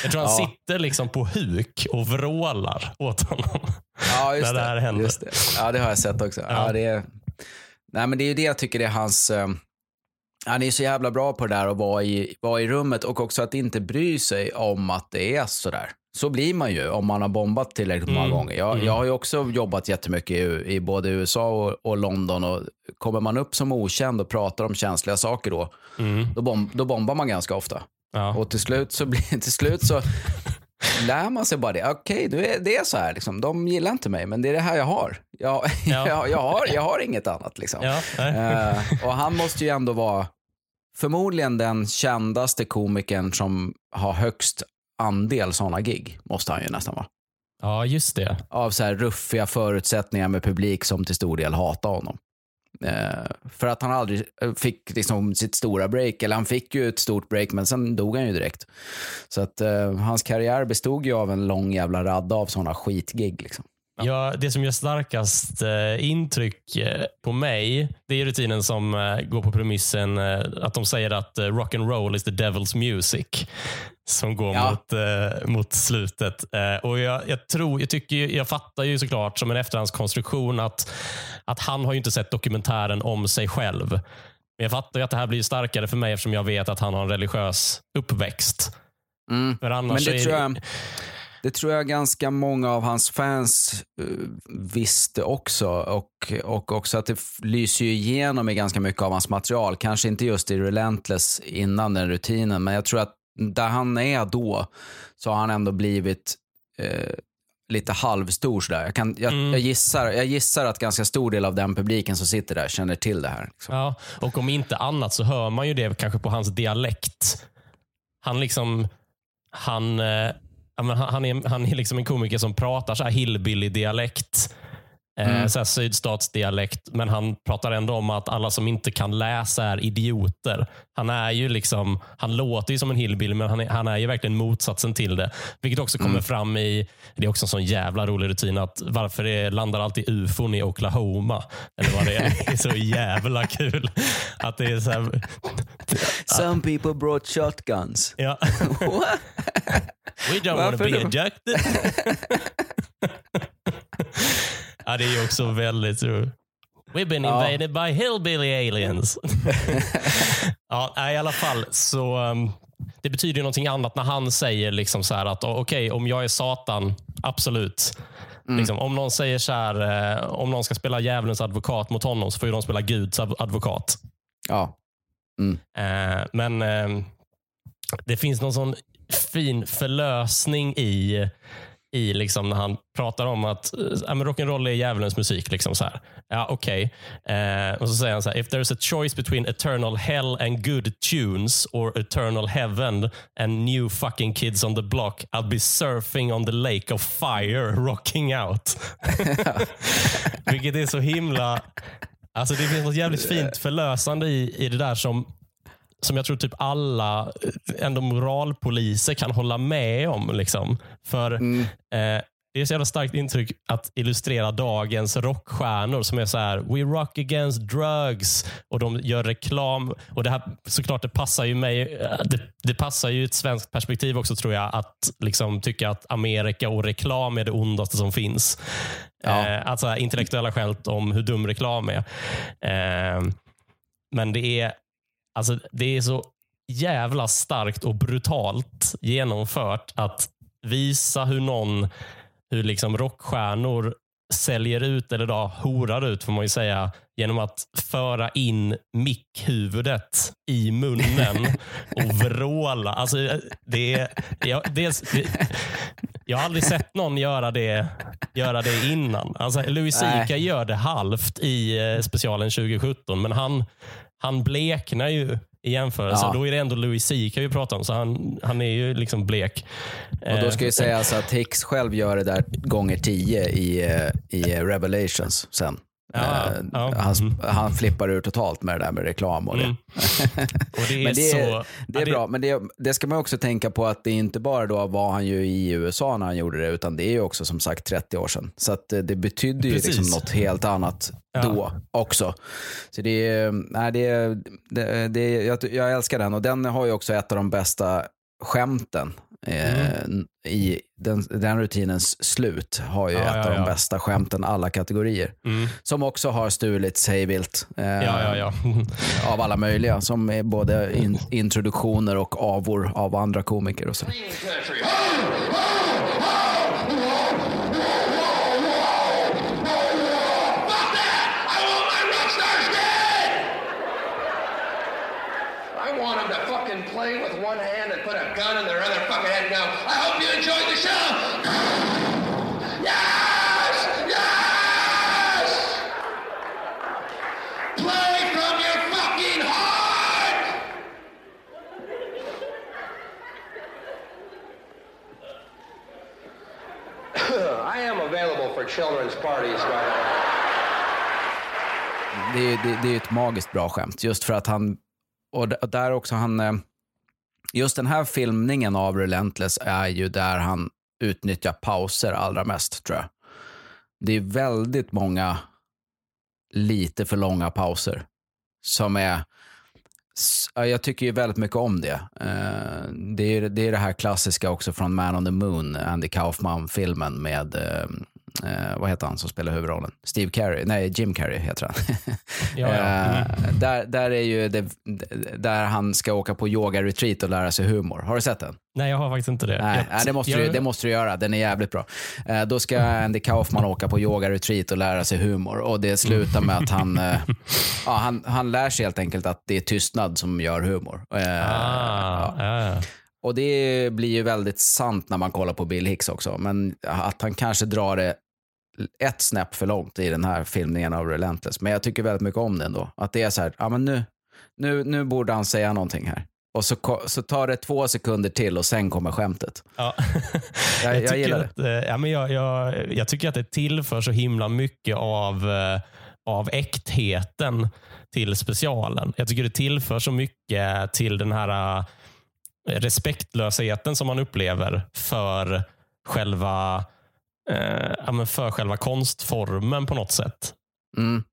Jag tror han Ja. sitter liksom på huk och vrålar åt honom. Ja, just när det här händer. Just det. Ja, det har jag sett också. Ja. Ja. det, är, nej, men det är ju det jag tycker är hans... eh, han är så jävla bra på det där att vara i, vara i rummet och också att inte bry sig om att det är sådär. Så blir man ju om man har bombat tillräckligt många Mm. gånger. Jag, Mm. jag har ju också jobbat jättemycket i, i både USA och, och London. Och kommer man upp som okänd och pratar om känsliga saker då, Mm. då, bom, då bombar man ganska ofta. Ja. Och till slut så, blir, till slut så lär man sig bara det. Okej, det, är, det är så här. Liksom. De gillar inte mig, men det är det här jag har. Jag, Ja. jag, jag, har, jag har inget annat. Liksom. Ja. Eh, och han måste ju ändå vara förmodligen den kändaste komikern som har högst andel sådana gig. Måste han ju nästan vara. ja, just det. Av så här ruffiga förutsättningar med publik som till stor del hatar honom. Eh, för att han aldrig eh, fick liksom sitt stora break, eller han fick ju ett stort break men sen dog han ju direkt. Så att eh, hans karriär bestod ju av en lång jävla radda av sådana skitgig. Liksom. Ja, det som gör starkast eh, intryck eh, på mig, det är rutinen som eh, går på premissen eh, att de säger att eh, rock and roll is the devil's music. Som går Ja. mot, eh, mot slutet. Eh, och jag, jag, tror, jag, tycker, jag fattar ju såklart som en efterhandskonstruktion att, att han har ju inte sett dokumentären om sig själv. Men jag fattar ju att det här blir starkare för mig eftersom jag vet att han har en religiös uppväxt. Mm. För annars Men det är tror, jag, det tror jag ganska många av hans fans eh, visste också. Och, och också att det lyser ju igenom i ganska mycket av hans material. Kanske inte just i Relentless innan den rutinen, men jag tror att där han är då så har han ändå blivit eh, lite halvstor sådär. Jag, kan, jag, Mm. jag, gissar, jag gissar att ganska stor del av den publiken som sitter där känner till det här. Liksom. Ja, och om inte annat så hör man ju det kanske på hans dialekt. Han liksom, han, eh, han, är, han är liksom en komiker som pratar så här hillbilly-dialekt. Eh, Mm. så här sydstatsdialekt, men han pratar ändå om att alla som inte kan läsa är idioter. Han är ju liksom, han låter ju som en hillbilly, men han är, han är ju verkligen motsatsen till det. Vilket också kommer Mm. fram i, det är också en sån jävla rolig rutin, att varför det landar alltid ufon i Oklahoma? Eller vad det är. Det är så jävla kul. Att det är så här, Some people brought shotguns. ja. We don't want to be abducted. ja, det är ju också väldigt roligt. We've been Ja. invaded by hillbilly aliens. ja, i alla fall så um, det betyder ju någonting annat när han säger liksom så här att okej, om jag är Satan, absolut. Mm. Liksom, om någon säger så här, eh, om någon ska spela djävulens advokat mot honom så får ju de spela Guds ad- advokat. Ja. Eh, men eh, det finns någon sån fin förlösning i, i liksom när han pratar om att men rock'n'roll är djävulens musik. Liksom så här. Ja, okej. Eh, och så säger han så här, if there's a choice between eternal hell and good tunes or eternal heaven and new fucking kids on the block, I'll be surfing on the lake of fire, rocking out. Vilket är så himla... Alltså det finns något jävligt fint förlösande i, i det där som, som jag tror typ alla eh, ändå moralpoliser kan hålla med om. Liksom. För Mm. eh, det är så jävla starkt intryck att illustrera dagens rockstjärnor som är så här, we rock against drugs och de gör reklam. Och det här såklart, det passar ju mig. eh, Det, det passar ju ett svenskt perspektiv också tror jag, att liksom tycka att Amerika och reklam är det ondaste som finns. Ja. Eh, att så här, intellektuella skämt om hur dum reklam är. Eh, men det är, alltså, det är så jävla starkt och brutalt genomfört att visa hur någon, hur liksom rockstjärnor säljer ut, eller då horar ut får man ju säga, genom att föra in mickhuvudet i munnen och vråla. Alltså, det är, jag, dels, det, jag har aldrig sett någon göra det, göra det innan. Alltså, Louis. CK gör det halvt i eh, specialen 2017, men han, han bleknar ju i jämförelse. Ja. Då är det ändå Louis CK vi pratar om, så han, han är ju liksom blek. Och då ska ju sägas att Hicks själv gör det där gånger tio i, eh, i Revelations sen. Ja, Eh, ja. Han, Mm. han flippar ur totalt med det där med reklam och det. Mm. Och det är, Men det är, så... det är ja, bra, men det, det ska man också tänka på att det inte bara då var han ju i USA när han gjorde det, utan det är ju också som sagt 30 år sedan. Så att eh, det betydde ju Precis. liksom något helt annat då också. Så det är, nej, det det, det jag, jag älskar den och den har ju också ett av de bästa skämten. Eh, Mm. I den, den rutinens slut har ju Ja, ett ja, av de ja. bästa skämten alla kategorier. Mm. Som också har stulits hejvilt. Eh, Ja, ja, ja. av alla möjliga, som är både in, introduktioner och avor av andra komiker och så. now. I hope you the show. yes! Yes! Play from your fucking heart! I am available for children's parties, by the way. Det det, det är ett magiskt bra skämt, just för att han... Och där också han eh, just den här filmningen av Relentless är ju där han utnyttjar pauser allra mest tror jag. Det är väldigt många lite för långa pauser som är jag tycker ju väldigt mycket om det. Eh, det är det här klassiska också från Man on the Moon, Andy Kaufman-filmen med, ehm, eh, eh, vad heter han som spelar huvudrollen? Steve Carey, nej Jim Carrey heter han. Ja, ja. Mm. Eh, där, där är ju det, där han ska åka på yoga-retreat och lära sig humor. Har du sett den? Nej, jag har faktiskt inte det. Nej, jag, det, måste jag, du, det måste du göra. Den är jävligt bra. Eh, då ska Andy Kaufman åka på yoga-retreat och lära sig humor. Och det slutar med att han, eh, ja, han, han lär sig helt enkelt att det är tystnad som gör humor. Eh, Ah, ja. Ja. och det blir ju väldigt sant när man kollar på Bill Hicks också. Men att han kanske drar det ett snäpp för långt i den här filmningen av Relentless. Men jag tycker väldigt mycket om den då. Att det är så här, ja men nu, nu, nu borde han säga någonting här. Och så, så tar det två sekunder till och sen kommer skämtet. Ja. Jag- jag tycker gillar det. att, eh, ja, men jag, jag, jag tycker att det tillför så himla mycket av, eh, av äktheten till specialen. Jag tycker det tillför så mycket till den här eh, respektlösheten som man upplever för själva, eh, för själva konstformen på något sätt. Mm.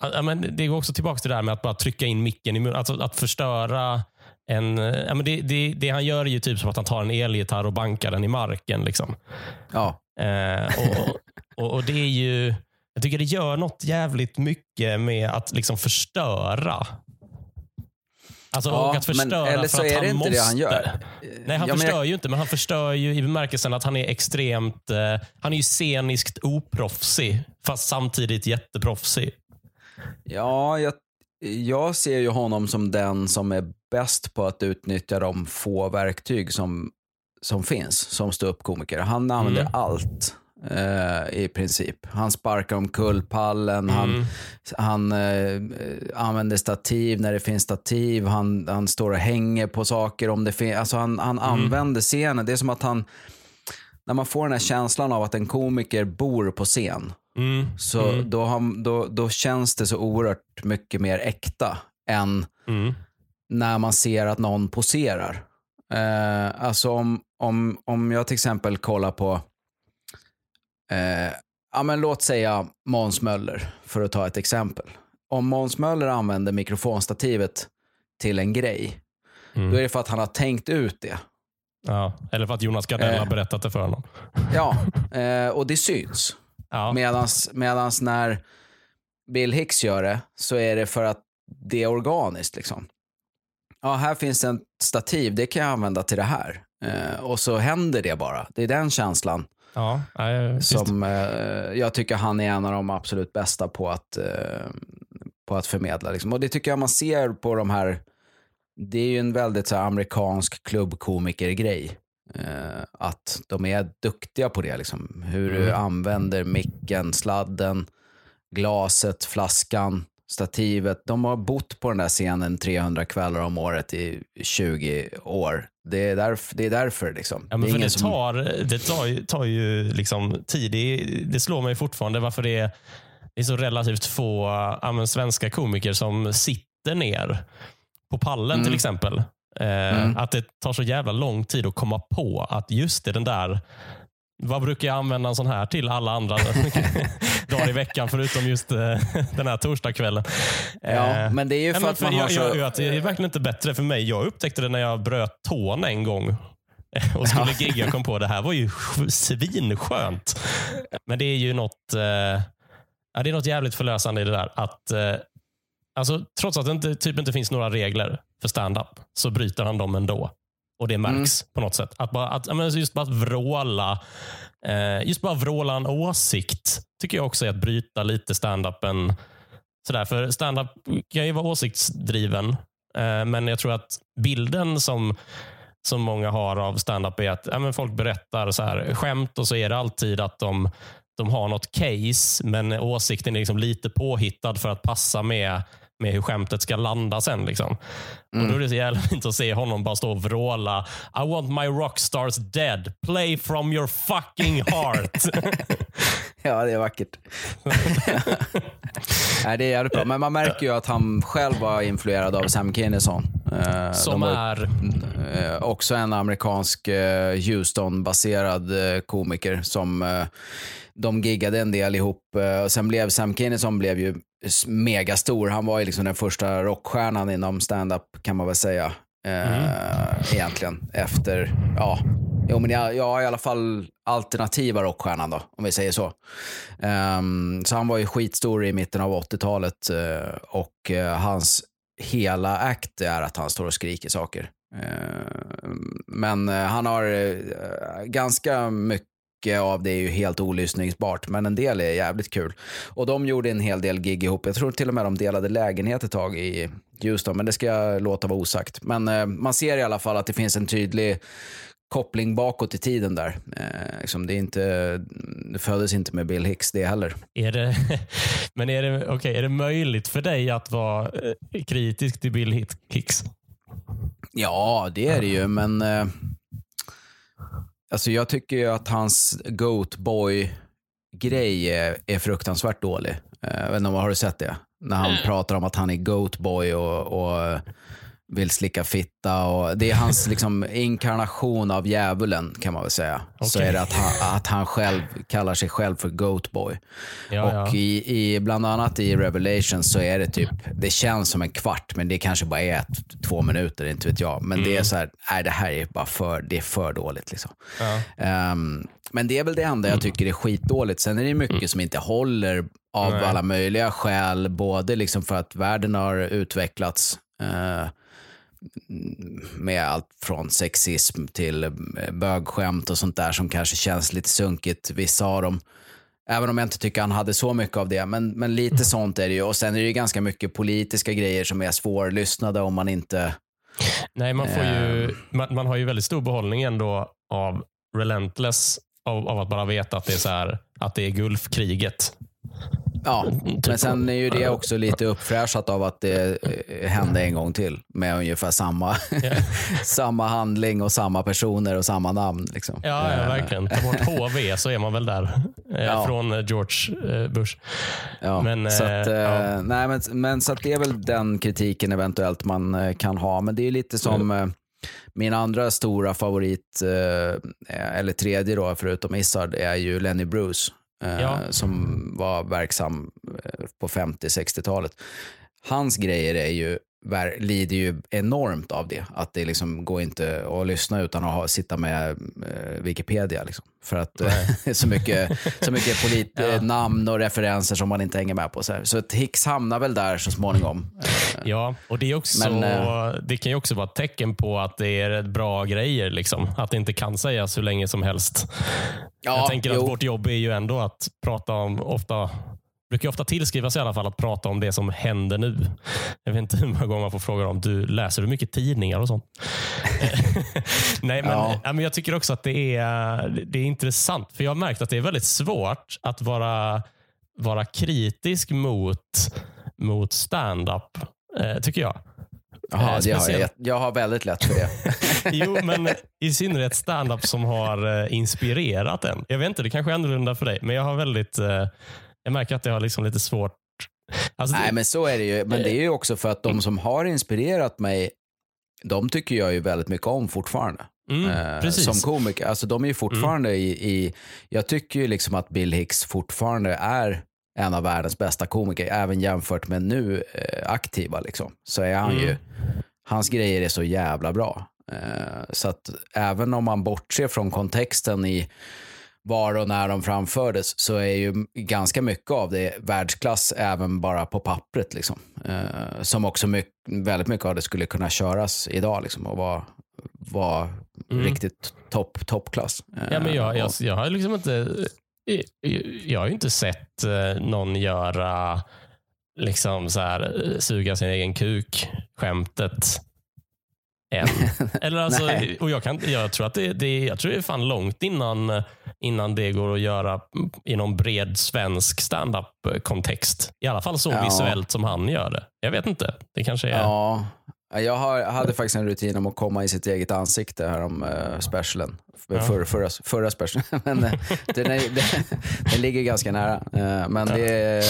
Ja, men det går också tillbaka till det här med att bara trycka in micken i munnen. Alltså att förstöra en... Ja, men det, det, det han gör är ju typ som att han tar en elgitarr och bankar den i marken. Liksom. Ja. Eh, och, och, och det är ju... Jag tycker det gör något jävligt mycket med att liksom förstöra. Alltså Ja, och att förstöra eller för så att är han det inte måste. det han gör. Nej, han Ja, förstör jag- ju inte, men han förstör ju i bemärkelsen att han är extremt... Eh, han är ju sceniskt oproffsig, fast samtidigt jätteproffsig. Ja, jag, jag ser ju honom som den som är bäst på att utnyttja de få verktyg som, som finns som ståuppkomiker. Han använder Mm. allt i princip. Han sparkar omkull pallen, Mm. han, han eh, använder stativ när det finns stativ, han, han står och hänger på saker om det finns. Alltså han, han Mm. använder scenen. Det är som att han, när man får den här känslan av att en komiker bor på scen. Mm. Så då, har, då, då känns det så oerhört mycket mer äkta än Mm. när man ser att någon poserar. Eh, alltså om, om, om jag till exempel kollar på, eh, ja men låt säga Måns Möller, för att ta ett exempel. Om Måns Möller använder mikrofonstativet till en grej, Mm. då är det för att han har tänkt ut det. Ja, eller för att Jonas Gardell Eh. har berättat det för honom. Ja, eh, och det syns. Ja. Medans, medans när Bill Hicks gör det så är det för att det är organiskt. Liksom. Ja, här finns en stativ, det kan jag använda till det här. Eh, och så händer det bara. Det är den känslan Ja, nej, som eh, jag tycker han är en av de absolut bästa på att, eh, på att förmedla. Liksom. Och det tycker jag man ser på de här, det är ju en väldigt så här, amerikansk klubbkomiker-grej. Eh, att de är duktiga på det. Liksom. Hur du använder micken, sladden, glaset, flaskan, stativet. De har bott på den där scenen 300 kvällar om året i 20 år. Det är, därf- det är därför. Liksom. Ja, men det för det som- tar, det tar, ju- tar ju liksom tid. Det, det slår mig fortfarande varför det är, det är så relativt få ja, svenska komiker som sitter ner på pallen Mm. till exempel. Eh, Att det tar så jävla lång tid att komma på att just det, den där vad brukar jag använda en sån här till alla andra dagar i veckan förutom just eh, den här torsdagskvällen? Ja, Eh, men det är ju Ja, för men att man jag, har så... jag, det är verkligen inte bättre för mig. Jag upptäckte det när jag bröt tån en gång och skulle gigga och kom på det här var ju svinskönt. Men det är ju något, eh, ja, det är något jävligt förlösande i det där. Att, eh, alltså, trots att det inte, typ inte finns några regler för stand-up så bryter han dem ändå. Och det märks på något sätt. Att bara, att, men just bara att vråla eh, just bara vråla en åsikt tycker jag också är att bryta lite stand-upen. Sådär, för stand-up kan ju vara åsiktsdriven, eh, men jag tror att bilden som, som många har av stand-up är att ja, men folk berättar så här, skämt och så är det alltid att de, de har något case, men åsikten är liksom lite påhittad för att passa med, med hur skämtet ska landa sen. Liksom. Och Då är det så jävla fint att se honom bara stå och vråla I want my rockstars dead. Play from your fucking heart. Ja, det är vackert. Nej, det är jävligt bra. Men man märker ju att han själv var influerad av Sam Kinison. Eh, Som är... Eh, också en amerikansk eh, Houston-baserad komiker som de giggade en del ihop. Eh, och sen blev Sam Kinison blev ju megastor. Han var ju liksom den första rockstjärnan inom stand-up kan man väl säga. Eh, Egentligen efter, ja, jo, men ja, ja, i alla fall alternativa rockstjärnan då, om vi säger så. Ehm, så han var ju skitstor i mitten av 80-talet eh, och eh, hans hela act är att han står och skriker saker. Eh, men han har ganska mycket av det är ju helt olyssningsbart, men en del är jävligt kul. Och de gjorde en hel del gig ihop. Jag tror till och med de delade lägenhet ett tag i Houston, men det ska jag låta vara osagt. Men eh, man ser i alla fall att det finns en tydlig koppling bakåt i tiden där. Eh, liksom det, är inte, det föddes inte med Bill Hicks det heller. Är det, men är det, okay, är det möjligt för dig att vara eh, kritisk till Bill Hick- Hicks? Ja, det är det ju, men eh, alltså jag tycker ju att hans Goat Boy-grej är, är fruktansvärt dålig. Eh, jag vet inte, om- har du sett det? När han pratar om att han är Goat Boy och, och vill slicka fitta. Och, det är hans liksom, inkarnation av djävulen kan man väl säga. Så Okej. är det att han, att han själv kallar sig själv för Goat Boy. Ja, och ja. I, i, bland annat i Revelation så är det typ, det känns som en kvart men det kanske bara är ett, två minuter, inte vet jag. Men det är så här, nej det här är bara för, det är för dåligt liksom. Ja. Ehm, men det är väl det enda jag tycker är skitdåligt. Sen är det mycket som inte håller av Nej. alla möjliga skäl. Både liksom för att världen har utvecklats eh, med allt från sexism till eh, bögskämt och sånt där som kanske känns lite sunkigt, vissa av dem. Även om jag inte tycker han hade så mycket av det. Men, men lite sånt är det ju. Och sen är det ju ganska mycket politiska grejer som är svårlyssnade om man inte... Nej, man, får ju, Ehm. man, man har ju väldigt stor behållning ändå av Relentless, av, av att bara veta att det är så här, att det är Gulfkriget. Ja, typ. men sen är ju det också lite uppfräschat av att det eh, hände en gång till med ungefär samma, samma handling och samma personer och samma namn. Liksom. Ja, ja Eh, verkligen. Ta bort HV så är man väl där. Eh, Ja. Från George Bush. Ja, Men, så att, ja. nej, men, men så att det är väl den kritiken eventuellt man kan ha. Men det är lite som Mm. min andra stora favorit, eller tredje då, förutom Izzard, är ju Lenny Bruce. Ja. Eh, som var verksam eh, på 50-60-talet. Hans grejer är ju, lider ju enormt av det. Att det liksom går inte att lyssna utan att ha, sitta med eh, Wikipedia. Liksom. För att eh, så mycket, så mycket polit, Ja. eh, namn och referenser som man inte hänger med på. Så, här. så att Hicks hamnar väl där så småningom. Eh, Ja, och det, är också, Men, det kan ju också vara ett tecken på att det är bra grejer. Liksom. Att det inte kan sägas hur länge som helst. Ja, jag tänker jo. att vårt jobb är ju ändå att prata om, ofta brukar ofta tillskrivas i alla fall att prata om det som händer nu. Jag vet inte hur många gånger man får fråga om du läser du mycket tidningar och sånt. Nej, men, Ja. men Jag tycker också att det är, det är intressant. För Jag har märkt att det är väldigt svårt att vara, vara kritisk mot, mot stand-up, eh, tycker jag. Jaha, eh, det har jag, jag har väldigt lätt för det. Jo, men i synnerhet stand-up som har eh, inspirerat en. Jag vet inte, det kanske är annorlunda för dig, men jag har väldigt... Eh, jag märker att jag har liksom lite svårt... Alltså, Nej, men så är det ju. Men det är ju också för att de som har inspirerat mig, de tycker jag ju väldigt mycket om fortfarande. mm, Eh, som komiker. Alltså de är ju fortfarande i, i, jag tycker ju liksom att Bill Hicks fortfarande är en av världens bästa komiker, även jämfört med nu eh, aktiva liksom. Så är han Mm. ju, hans grejer är så jävla bra. Eh, så att även om man bortser från kontexten i var och när de framfördes så är ju ganska mycket av det världsklass även bara på pappret. Liksom. Eh, som också mycket, väldigt mycket av det skulle kunna köras idag liksom, och vara var Mm. riktigt topp, toppklass. Eh, Ja, men jag, jag, och- jag har liksom inte... Jag har ju inte sett eh, någon göra liksom så här, eh, suga sin egen kuk skämtet än. Eller alltså, och jag, kan, jag, tror att det, det, jag tror det är fan långt innan, innan det går att göra i någon bred svensk standup-kontext. I alla fall så Ja. visuellt som han gör det. Jag vet inte. Det kanske är... Ja, Jag har, hade faktiskt en rutin om att komma i sitt eget ansikte här om uh, specialen. Ja. För, förra, förra specialen. men uh, den, är, den, den ligger ganska nära. Uh, men det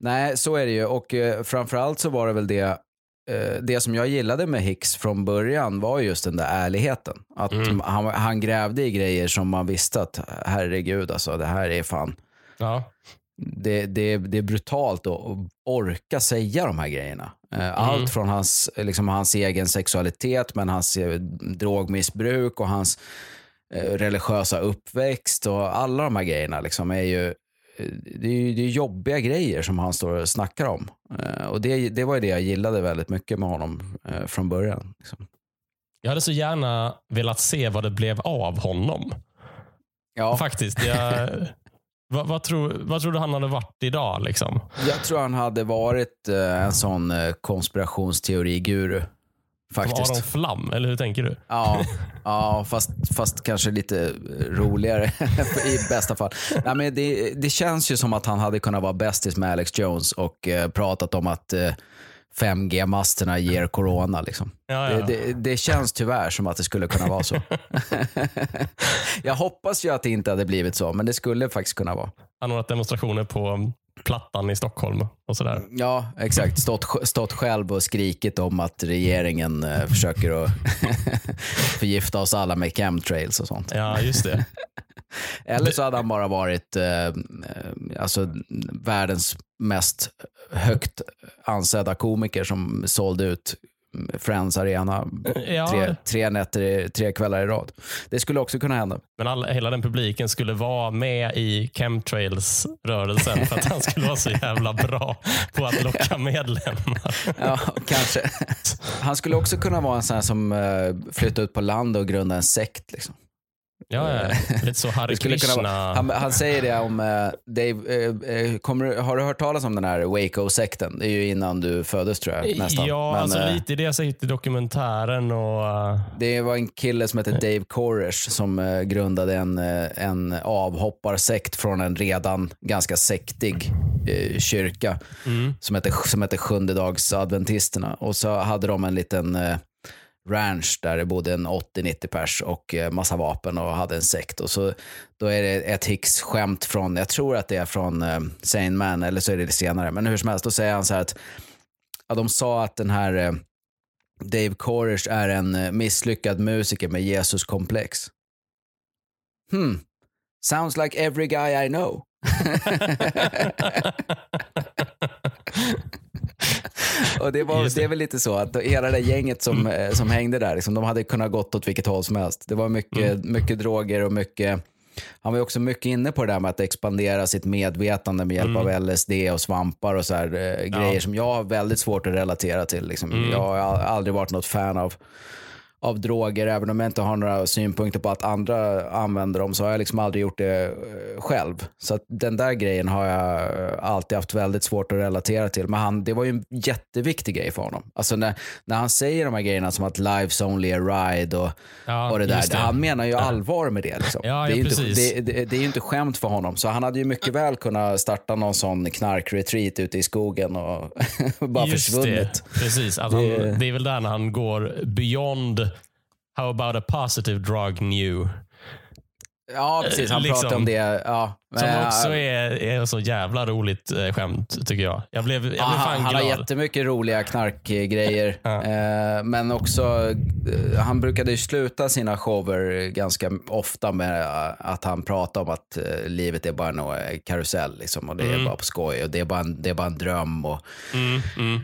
Nej, så är det ju. Och uh, framförallt så var det väl det eh, det som jag gillade med Hicks från början var just den där ärligheten. Att Mm. han, han grävde i grejer som man visste att herregud alltså, det här är fan Ja. det, det, det är brutalt att orka säga de här grejerna. Eh, Allt Mm. från hans, liksom hans egen sexualitet, men hans eh, drogmissbruk och hans eh, religiösa uppväxt och alla de här grejerna liksom är ju eh, det är, det är jobbiga grejer som han står och snackar om. Eh, Och det, det var ju det jag gillade väldigt mycket med honom eh, från början. Liksom. Jag hade så gärna velat se vad det blev av honom. Ja, Faktiskt. Jag, vad, vad, tror, vad tror du han hade varit idag? Liksom? jag tror han hade varit eh, en sån konspirationsteori-guru. Faktiskt. Aron Flam, eller hur tänker du? Ja, ja fast, fast kanske lite roligare i bästa fall. Nej, men det, det känns ju som att han hade kunnat vara bästis med Alex Jones och eh, pratat om att eh, 5G-masterna ger corona. Liksom. Ja, ja. Det, det, det känns tyvärr som att det skulle kunna vara så. Jag hoppas ju att det inte hade blivit så, men det skulle faktiskt kunna vara. Han har demonstrationer på Plattan i Stockholm och sådär. Ja, exakt. Stått, stått själv och skrikit om att regeringen eh, försöker att förgifta oss alla med chemtrails och sånt. Ja, just det. Eller så hade han bara varit eh, eh, alltså, världens mest högt ansedda komiker som sålde ut Friends Arena Ja, tre, tre, nätter, tre kvällar i rad. Det skulle också kunna hända. men all, hela den publiken skulle vara med i chemtrails-rörelsen för att han skulle vara så jävla bra på att locka medlemmar. Ja, kanske. Han skulle också kunna vara en sån här som uh, flyttar ut på land och grundar en sekt. Liksom. Ja, ja. lite så Hare kunna Krishna. vara, han, han säger det om eh, Dave, eh, eh, kommer, har du hört talas om den här Waco-sekten? Det är ju innan du föddes tror jag nästan. Ja, Men, alltså eh, lite det jag sett i dokumentären. Och, eh, Det var en kille som heter Dave Koresh som eh, grundade en, eh, en avhopparsekt från en redan ganska sektig eh, kyrka mm, som heter, som heter Sjundedagsadventisterna. Och så hade de en liten eh, ranch där det bodde en 80-90 pers och eh, massa vapen och hade en sekt. Och så, då är det ett Hicks-skämt från, jag tror att det är från eh, Sane Man, eller så är det senare. Men hur som helst, då säger han så här att ja, de sa att den här eh, Dave Koresh är en eh, misslyckad musiker med Jesus-komplex. Hmm, sounds like every guy I know. Och det, var, det. är väl lite så att hela det gänget som, eh, som hängde där, liksom, de hade kunnat gått åt vilket håll som helst. Det var mycket, mycket droger och mycket han var också mycket inne på det där med att expandera sitt medvetande med hjälp av LSD och svampar och så här, eh, grejer som jag har väldigt svårt att relatera till. Liksom. Jag har al- aldrig varit något fan av, av droger, även om jag inte har några synpunkter på att andra använder dem så har jag liksom aldrig gjort det eh, själv. Så att den där grejen har jag eh, alltid haft väldigt svårt att relatera till. Men han, det var ju en jätteviktig grej för honom. Alltså när, när han säger de här grejerna som att life's only a ride och, Ja, och det där. det. Han menar ju allvar med det. Liksom. Ja, det, är ja, ju inte, precis. det, det, det är ju inte skämt för honom. Så han hade ju mycket väl kunnat starta någon sån knarkretreat ute i skogen och bara Just försvunnit. Det. Precis. Att han, Det- det är väl där när han går beyond How about a positive drug new? Ja, precis. Han Liksom. pratade om det. Ja, Som också ja, är, är så jävla roligt eh, skämt, tycker jag. Jag blev, jag blev Ja, han, fan han har glad. jättemycket roliga knarkgrejer. Ja. eh, men också, eh, han brukade ju sluta sina shower ganska ofta med eh, att han pratade om att eh, livet är bara en eh, karusell. Liksom, och det är bara på skoj och det är bara en, det är bara en dröm. Och Mm, mm.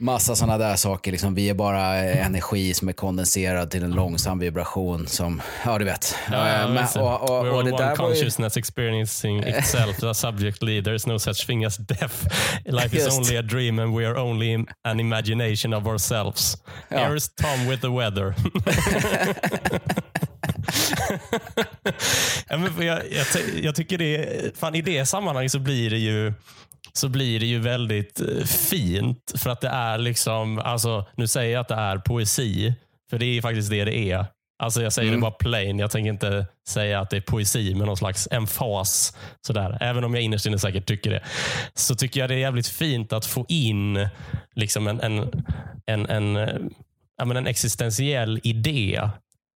Massa sådana där saker. Liksom. Vi är bara eh, energi som är kondenserad till en långsam vibration som, ja du vet. Ja, Eh, ja, men- visst. och, och, We're all det one var ju... consciousness experiencing itself as subject leader. There's no such thing as death. Life is only a dream and we are only an imagination of ourselves. Ja. Here's Tom with the weather. ja, jag, jag, jag tycker det, fan, I det sammanhanget så blir det ju så blir det ju väldigt eh, fint. För att det är liksom, alltså, nu säger jag att det är poesi, för det är faktiskt det det är. Alltså jag säger Mm. det bara plain. Jag tänker inte säga att det är poesi med någon slags emfas. Sådär. Även om jag innerst inne säkert tycker det. Så tycker jag det är jävligt fint att få in liksom en, en, en, en, eh, ja, men en existentiell idé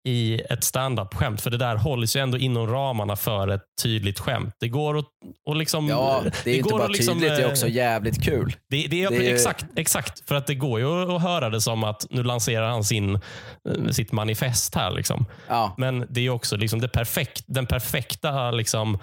i ett stand-up-skämt. För det där hålls ju ändå inom ramarna för ett tydligt skämt. Det går att, och liksom, Ja, det är inte går bara liksom, tydligt, det är eh, också jävligt kul. det, det är, Det är ju- exakt, exakt. För att det går ju att höra det som att nu lanserar han sin, eh, sitt manifest här. Liksom. Ja, Men det är också liksom det perfekt, den perfekta liksom,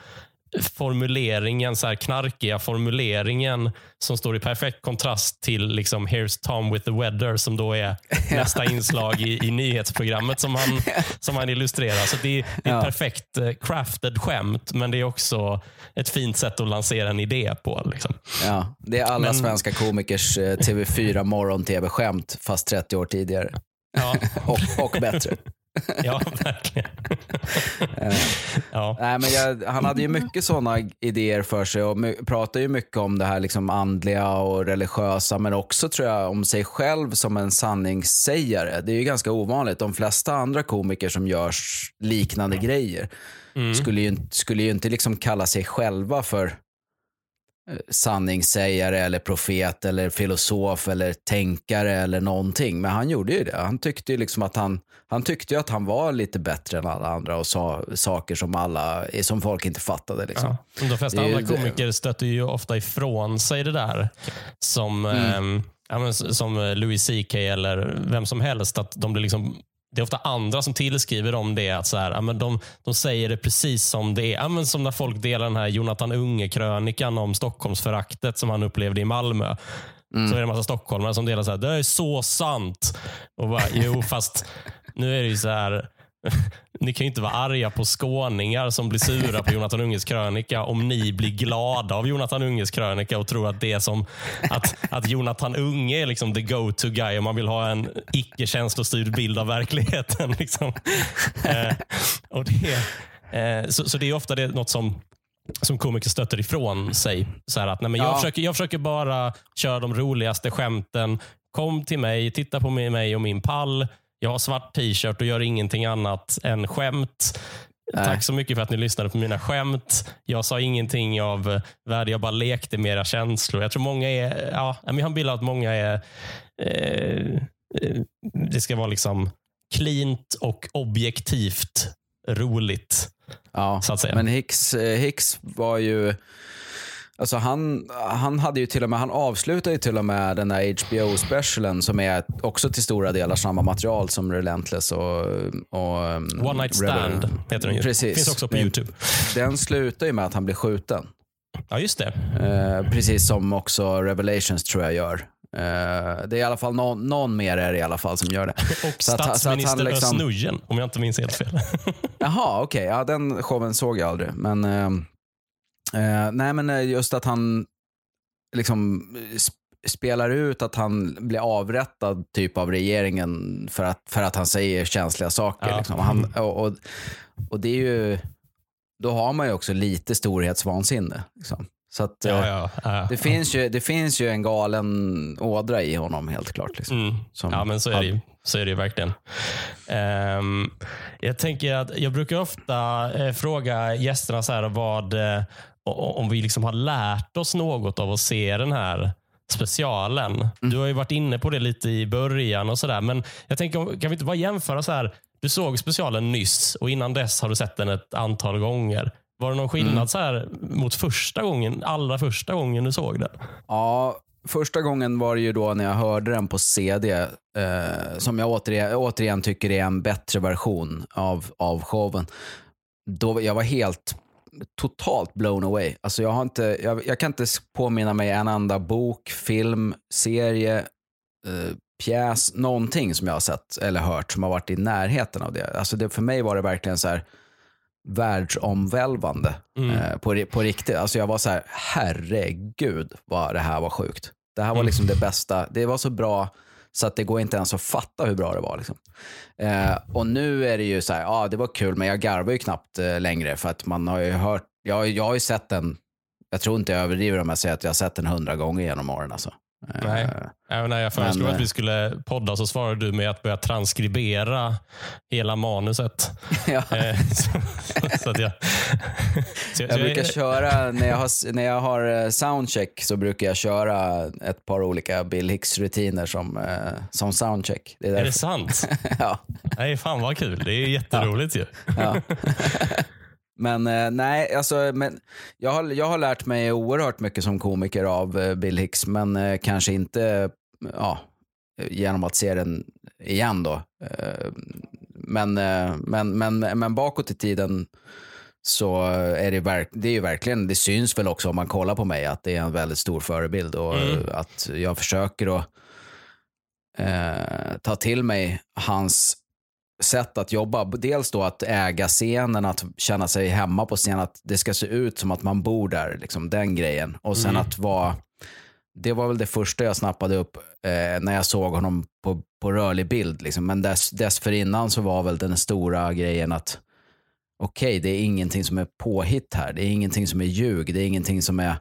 formuleringen, så här knarkiga formuleringen som står i perfekt kontrast till liksom, Here's Tom with the weather som då är nästa inslag i, i nyhetsprogrammet som han, som han illustrerar. Så det är, det är ett perfekt eh, crafted skämt, men det är också ett fint sätt att lansera en idé på. Liksom. ja. Det är alla Men- svenska komikers eh, TV4 morgon-tv-skämt, fast 30 år tidigare. Ja, Och, och bättre. ja verkligen. ja. Nej, men jag, han hade ju mycket sådana idéer för sig och pratade ju mycket om det här liksom andliga och religiösa, men också tror jag om sig själv som en sanningssägare. Det är ju ganska ovanligt. De flesta andra komiker som gör liknande grejer skulle ju, inte- skulle ju inte liksom kalla sig själva för sanningssägare eller profet eller filosof eller tänkare eller någonting. Men han gjorde ju det. Han tyckte ju liksom att han, han tyckte att han var lite bättre än alla andra och sa saker som alla, som folk inte fattade. Liksom. Ja. De flesta Det andra det. komiker stöter ju ofta ifrån sig det där. Som, Mm. s- som eh, Louis CK eller vem som helst. Att de blir liksom, det är ofta andra som tillskriver dem det. Att så här, ja, men de, de säger det precis som det är. Ja, men som när folk delar den här Jonathan Unge-krönikan om Stockholmsföraktet som han upplevde i Malmö. Mm. Så är det en massa stockholmare som delar så här, det är så sant. Och bara, jo, fast nu är det ju så här, ni kan ju inte vara arga på skåningar som blir sura på Jonathan Unges krönika om ni blir glada av Jonathan Unges krönika och tror att det är som att, att Jonathan Unge är liksom the go-to guy om man vill ha en icke känslostyrd bild av verkligheten. Liksom. Eh, och det, eh, så, så det är ofta det något som som komiker stöter ifrån sig. Så att, nej, men jag, Ja. försöker, jag försöker bara köra de roligaste skämten. Kom till mig, titta på mig och min pall. Jag har svart t-shirt och gör ingenting annat än skämt. Nej. Tack så mycket för att ni lyssnade på mina skämt. Jag sa ingenting av värde, jag bara lekte med era känslor. Jag tror många är, ja, jag har en bild av att många är, eh, eh, det ska vara liksom cleant och objektivt roligt. Ja, Så att säga. men Hicks, eh, Hicks var ju... Alltså han, han hade ju till och med, han avslutade ju till och med den där HBO-specialen som är också till stora delar samma material som Relentless och... och um, One Night Rebel. Stand heter den ju. Precis. Finns också på YouTube. Den slutar ju med att han blir skjuten. Ja, just det. Eh, precis som också Revelations tror jag gör. Eh, det är i alla fall någon, någon mer är det i alla fall som gör det. Och Så så att statsminister liksom- Özz om jag inte minns helt fel. Jaha, okej. Ja, den showen såg jag aldrig. Men, ehm, eh, nej, men eh, just att han liksom sp- spelar ut att han blir avrättad typ av regeringen för att, för att han säger känsliga saker. Ja. Liksom. Han, och, och, och det är ju, då har man ju också lite storhetsvansinne. Liksom. Så att, eh, ja, ja, ja. Det, finns ju, det finns ju en galen ådra i honom helt klart. Liksom. Mm. Ja, men så är det ju. Så är det ju verkligen. Ehm, jag tänker att jag brukar ofta eh, fråga gästerna så här vad, om vi liksom har lärt oss något av att se den här specialen. Mm. Du har ju varit inne på det lite i början och sådär. Men jag tänker, kan vi inte bara jämföra så här. Du såg specialen nyss och innan dess har du sett den ett antal gånger. Var det någon skillnad Mm. så här mot första gången, allra första gången du såg den? Ja, första gången var det ju då när jag hörde den på CD, eh, som jag återigen, återigen tycker är en bättre version av, av showen. Då, jag var helt totalt blown away. Alltså jag, har inte, jag, jag kan inte påminna mig en enda bok, film, serie, eh, pjäs, någonting som jag har sett eller hört som har varit i närheten av det. Alltså det för mig var det verkligen så här världsomvälvande Mm. eh, på, på riktigt. Alltså jag var så här, herregud vad det här var sjukt. Det här var Mm. liksom det bästa. Det var så bra så att det går inte ens att fatta hur bra det var. Liksom. Eh, och nu är det ju så här, ja det var kul men jag garvar ju knappt eh, längre för att man har ju hört, jag, jag har ju sett den, jag tror inte jag överdriver om jag säger att jag har sett den hundra gånger genom åren. Alltså. Nej. Eh, Även när jag föreslog Men, att vi eh, skulle podda så svarade du med att börja transkribera hela manuset. ja. Eh, så, så att jag, så, Jag brukar köra, när jag har, när jag har eh, soundcheck så brukar jag köra ett par olika Bill Hicks-rutiner som, eh, som soundcheck. Det är Är det sant? ja. Nej, fan vad kul. Det är jätteroligt ju. Ja. Men eh, nej, alltså, men jag, har, jag har lärt mig oerhört mycket som komiker av eh, Bill Hicks, men eh, kanske inte ja, genom att se den igen då. Eh, men, eh, men, men, men bakåt i tiden så är det, verk, det är ju verkligen, det syns väl också om man kollar på mig att det är en väldigt stor förebild och Mm. att jag försöker att eh, ta till mig hans sätt att jobba. Dels då att äga scenen, att känna sig hemma på scenen, att det ska se ut som att man bor där, liksom den grejen. Och sen Mm. att vara, det var väl det första jag snappade upp eh, när jag såg honom på, på rörlig bild. Liksom. Men dess, dessförinnan så var väl den stora grejen att okej, det är ingenting som är påhitt här. Det är ingenting som är ljug. Det är ingenting som är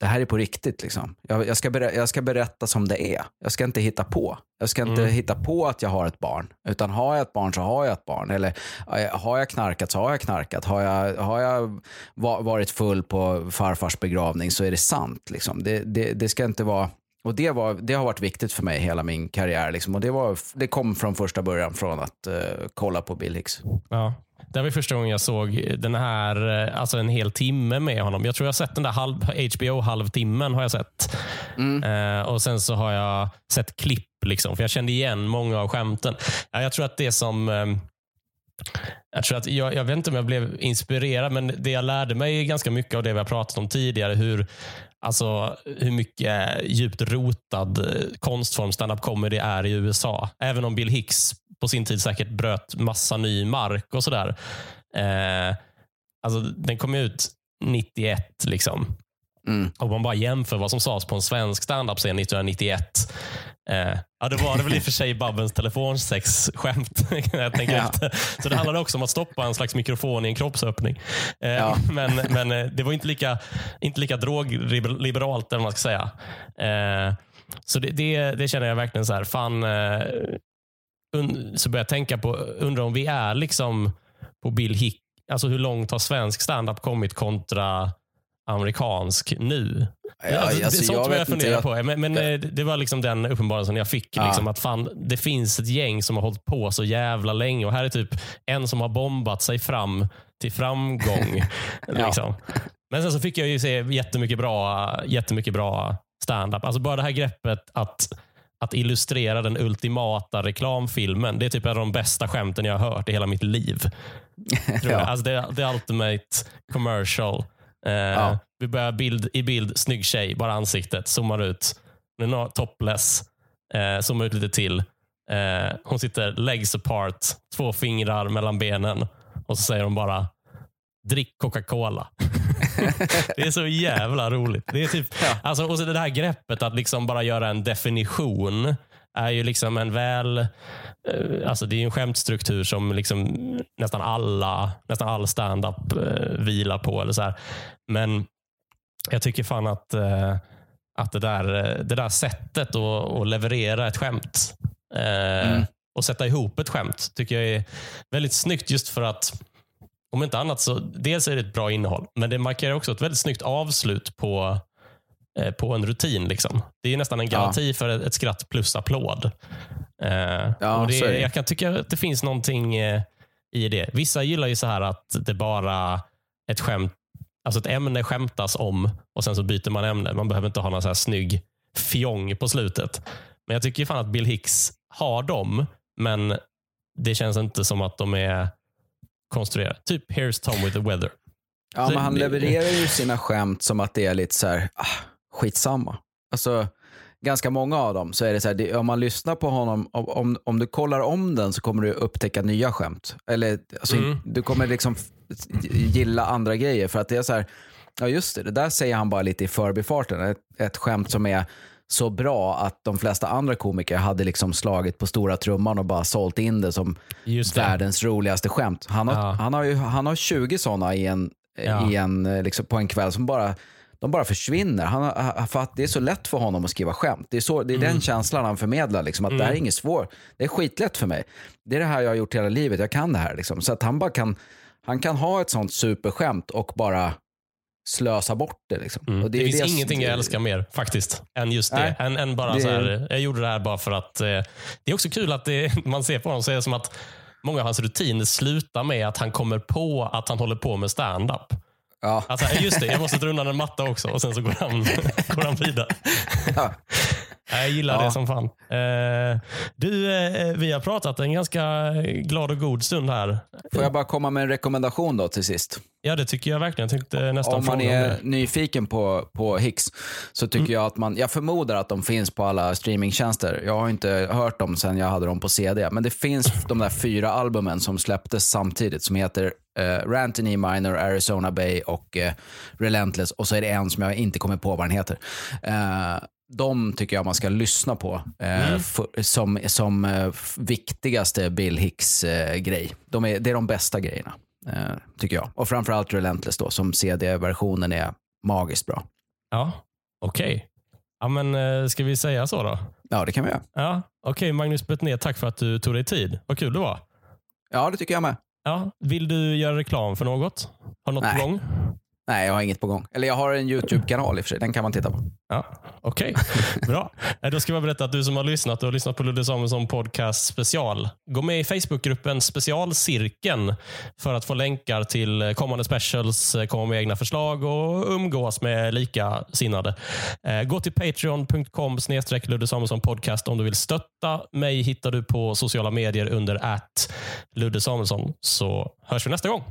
det här är på riktigt. Liksom. Jag, jag, ska berätta, jag ska berätta som det är. Jag ska inte hitta på. Jag ska inte Mm. hitta på att jag har ett barn. Utan har jag ett barn så har jag ett barn. Eller har jag knarkat så har jag knarkat. Har jag, har jag va- varit full på farfars begravning så är det sant. Liksom. Det, det, det ska inte vara... Och det, var, det har varit viktigt för mig hela min karriär. Liksom. Och det, var, det kom från första början från att eh, kolla på Bill Hicks. Ja. Det var första gången jag såg den här, eh, alltså en hel timme med honom. Jag tror jag har sett den där halv, HBO halvtimmen. har jag sett. Eh, och Sen så har jag sett klipp, liksom, för jag kände igen många av skämten. Ja, jag tror att det som... eh, jag, tror att jag, jag vet inte om jag blev inspirerad, men det jag lärde mig är ganska mycket av det vi har pratat om tidigare. Hur, alltså, hur mycket djupt rotad eh, konstform stand-up comedy är i USA. Även om Bill Hicks på sin tid säkert bröt massa ny mark och sådär. Eh, alltså, den kom ut 91. liksom. Mm. Om man bara jämför vad som sades på en svensk standup-scen 1991. Eh, ja, det var det väl i och för sig Babbens telefonsexskämt. jag tänker Ja. efter. Så det handlade också om att stoppa en slags mikrofon i en kroppsöppning. Eh, Ja. Men, men eh, det var inte lika, inte lika drogliberalt, eller vad man ska säga. Eh, så det, det, det känner jag verkligen så här, fan, eh, så börjar jag tänka på, undrar om vi är liksom på Bill Hick, alltså hur långt har svensk standup kommit kontra amerikansk nu? Ja, alltså, det är alltså, sånt jag jag inte, funderar jag- på. Men, men eh, det var liksom den uppenbarelsen jag fick. Ja. Liksom, att fan, det finns ett gäng som har hållit på så jävla länge och här är typ en som har bombat sig fram till framgång. Ja. liksom. Men sen så fick jag ju se jättemycket bra, jättemycket bra stand-up. Alltså bara det här greppet att, att illustrera den ultimata reklamfilmen. Det är typ en av de bästa skämten jag har hört i hela mitt liv. Tror. Ja. Alltså det, the ultimate commercial. Eh, Vi börjar bild, i bild, snygg tjej, bara ansiktet, zoomar ut. Den har topless, eh, zoomar ut lite till. Eh, hon sitter legs apart, två fingrar mellan benen och så säger hon bara drick Coca-Cola. det är så jävla roligt. Det är typ, alltså, och så det här greppet att liksom bara göra en definition är ju liksom en väl... eh, Alltså det är en skämtstruktur som liksom nästan alla nästan all stand-up eh, vilar på. Eller så här. Men jag tycker fan att, eh, att det, där, det där sättet att, att leverera ett skämt Mm. och sätta ihop ett skämt tycker jag är väldigt snyggt just för att om inte annat så dels är det ett bra innehåll, men det markerar också ett väldigt snyggt avslut på, eh, på en rutin. Liksom. Det är nästan en garanti för ett, ett skratt plus applåd. Eh, Ja, och det, är. Jag kan tycka att det finns någonting eh, i det. Vissa gillar ju så här att det bara ett skämt, alltså ett ämne skämtas om och sen så byter man ämne. Man behöver inte ha någon så här snygg fjong på slutet. Men jag tycker fan att Bill Hicks har dem, men det känns inte som att de är konstruerade. Typ Here's Tom with the weather. Ja, Så men han det- levererar ju sina skämt som att det är lite så här, ah, skitsamma. Alltså, ganska många av dem så är det så här, det, om man lyssnar på honom, om, om, du kollar om den så kommer du upptäcka nya skämt. Eller alltså, Mm. du kommer liksom gilla andra grejer för att det är så här, ja just det, det där säger han bara lite i förbifarten. Ett, ett skämt som är så bra att de flesta andra komiker hade liksom slagit på stora trumman och bara sålt in det som det. världens roligaste skämt. Han har, Ja. han har, ju, han har 20 sådana i en, Ja. i en, eh, liksom, på en kväll som bara de bara försvinner. Han, för att det är så lätt för honom att skriva skämt. Det är, så, det är den känslan han förmedlar, liksom, att det här är inget svårt. Det är skitlätt för mig. Det är det här jag har gjort hela livet, jag kan det här. Liksom. Så att han bara kan, han kan ha ett sånt superskämt och bara slösa bort det. Liksom. Mm. Det, är finns det- ingenting jag älskar mer faktiskt än just det. Än, än bara Det- så här, jag gjorde det här bara för att... Eh, det är också kul att det, man ser på honom så är det som att många av hans rutiner slutar med att han kommer på att han håller på med stand-up. Ja. Alltså, just det, jag måste dra undan en matta också och sen så går han, går han vidare. Ja. Jag gillar Ja. det som fan. Eh, du, eh, vi har pratat en ganska glad och god stund här. Får jag bara komma med en rekommendation då till sist? Ja, det tycker jag verkligen. Jag tänkte nästan Om man om är det. nyfiken på, på Hicks så tycker Mm. jag att man, jag förmodar att de finns på alla streamingtjänster. Jag har inte hört dem sen jag hade dem på CD. Men det finns de där fyra albumen som släpptes samtidigt som heter uh, Rantini Minor, Arizona Bay och eh, Relentless. Och så är det en som jag inte kommer på vad den heter. Eh, de tycker jag man ska lyssna på eh, Mm. för, som, som eh, viktigaste Bill Hicks-grej. de är, det är de bästa grejerna, eh, tycker jag. Och framförallt Relentless då, som CD-versionen är magiskt bra. Ja, okej. Ja, men eh, ska vi säga så då? Ja, det kan vi göra. Ja, okej Magnus Bettner, tack för att du tog dig tid. Vad kul det var. Ja, det tycker jag med. Ja, vill du göra reklam för något? Har något Nej. på gång? Nej, jag har inget på gång. Eller jag har en YouTube-kanal i och för sig. Den kan man titta på. Ja, Okej, bra. Eh, då ska jag berätta att du som har lyssnat, du har lyssnat på Ludde Samuelsson podcast special. Gå med i Facebookgruppen Specialcirkeln för att få länkar till eh, kommande specials, eh, komma med egna förslag och umgås med likasinnade. Gå till patreon.com snedstreck Ludde Samuelsson podcast om du vill stötta mig. hittar du på sociala medier under att Ludde Samuelsson så hörs vi nästa gång.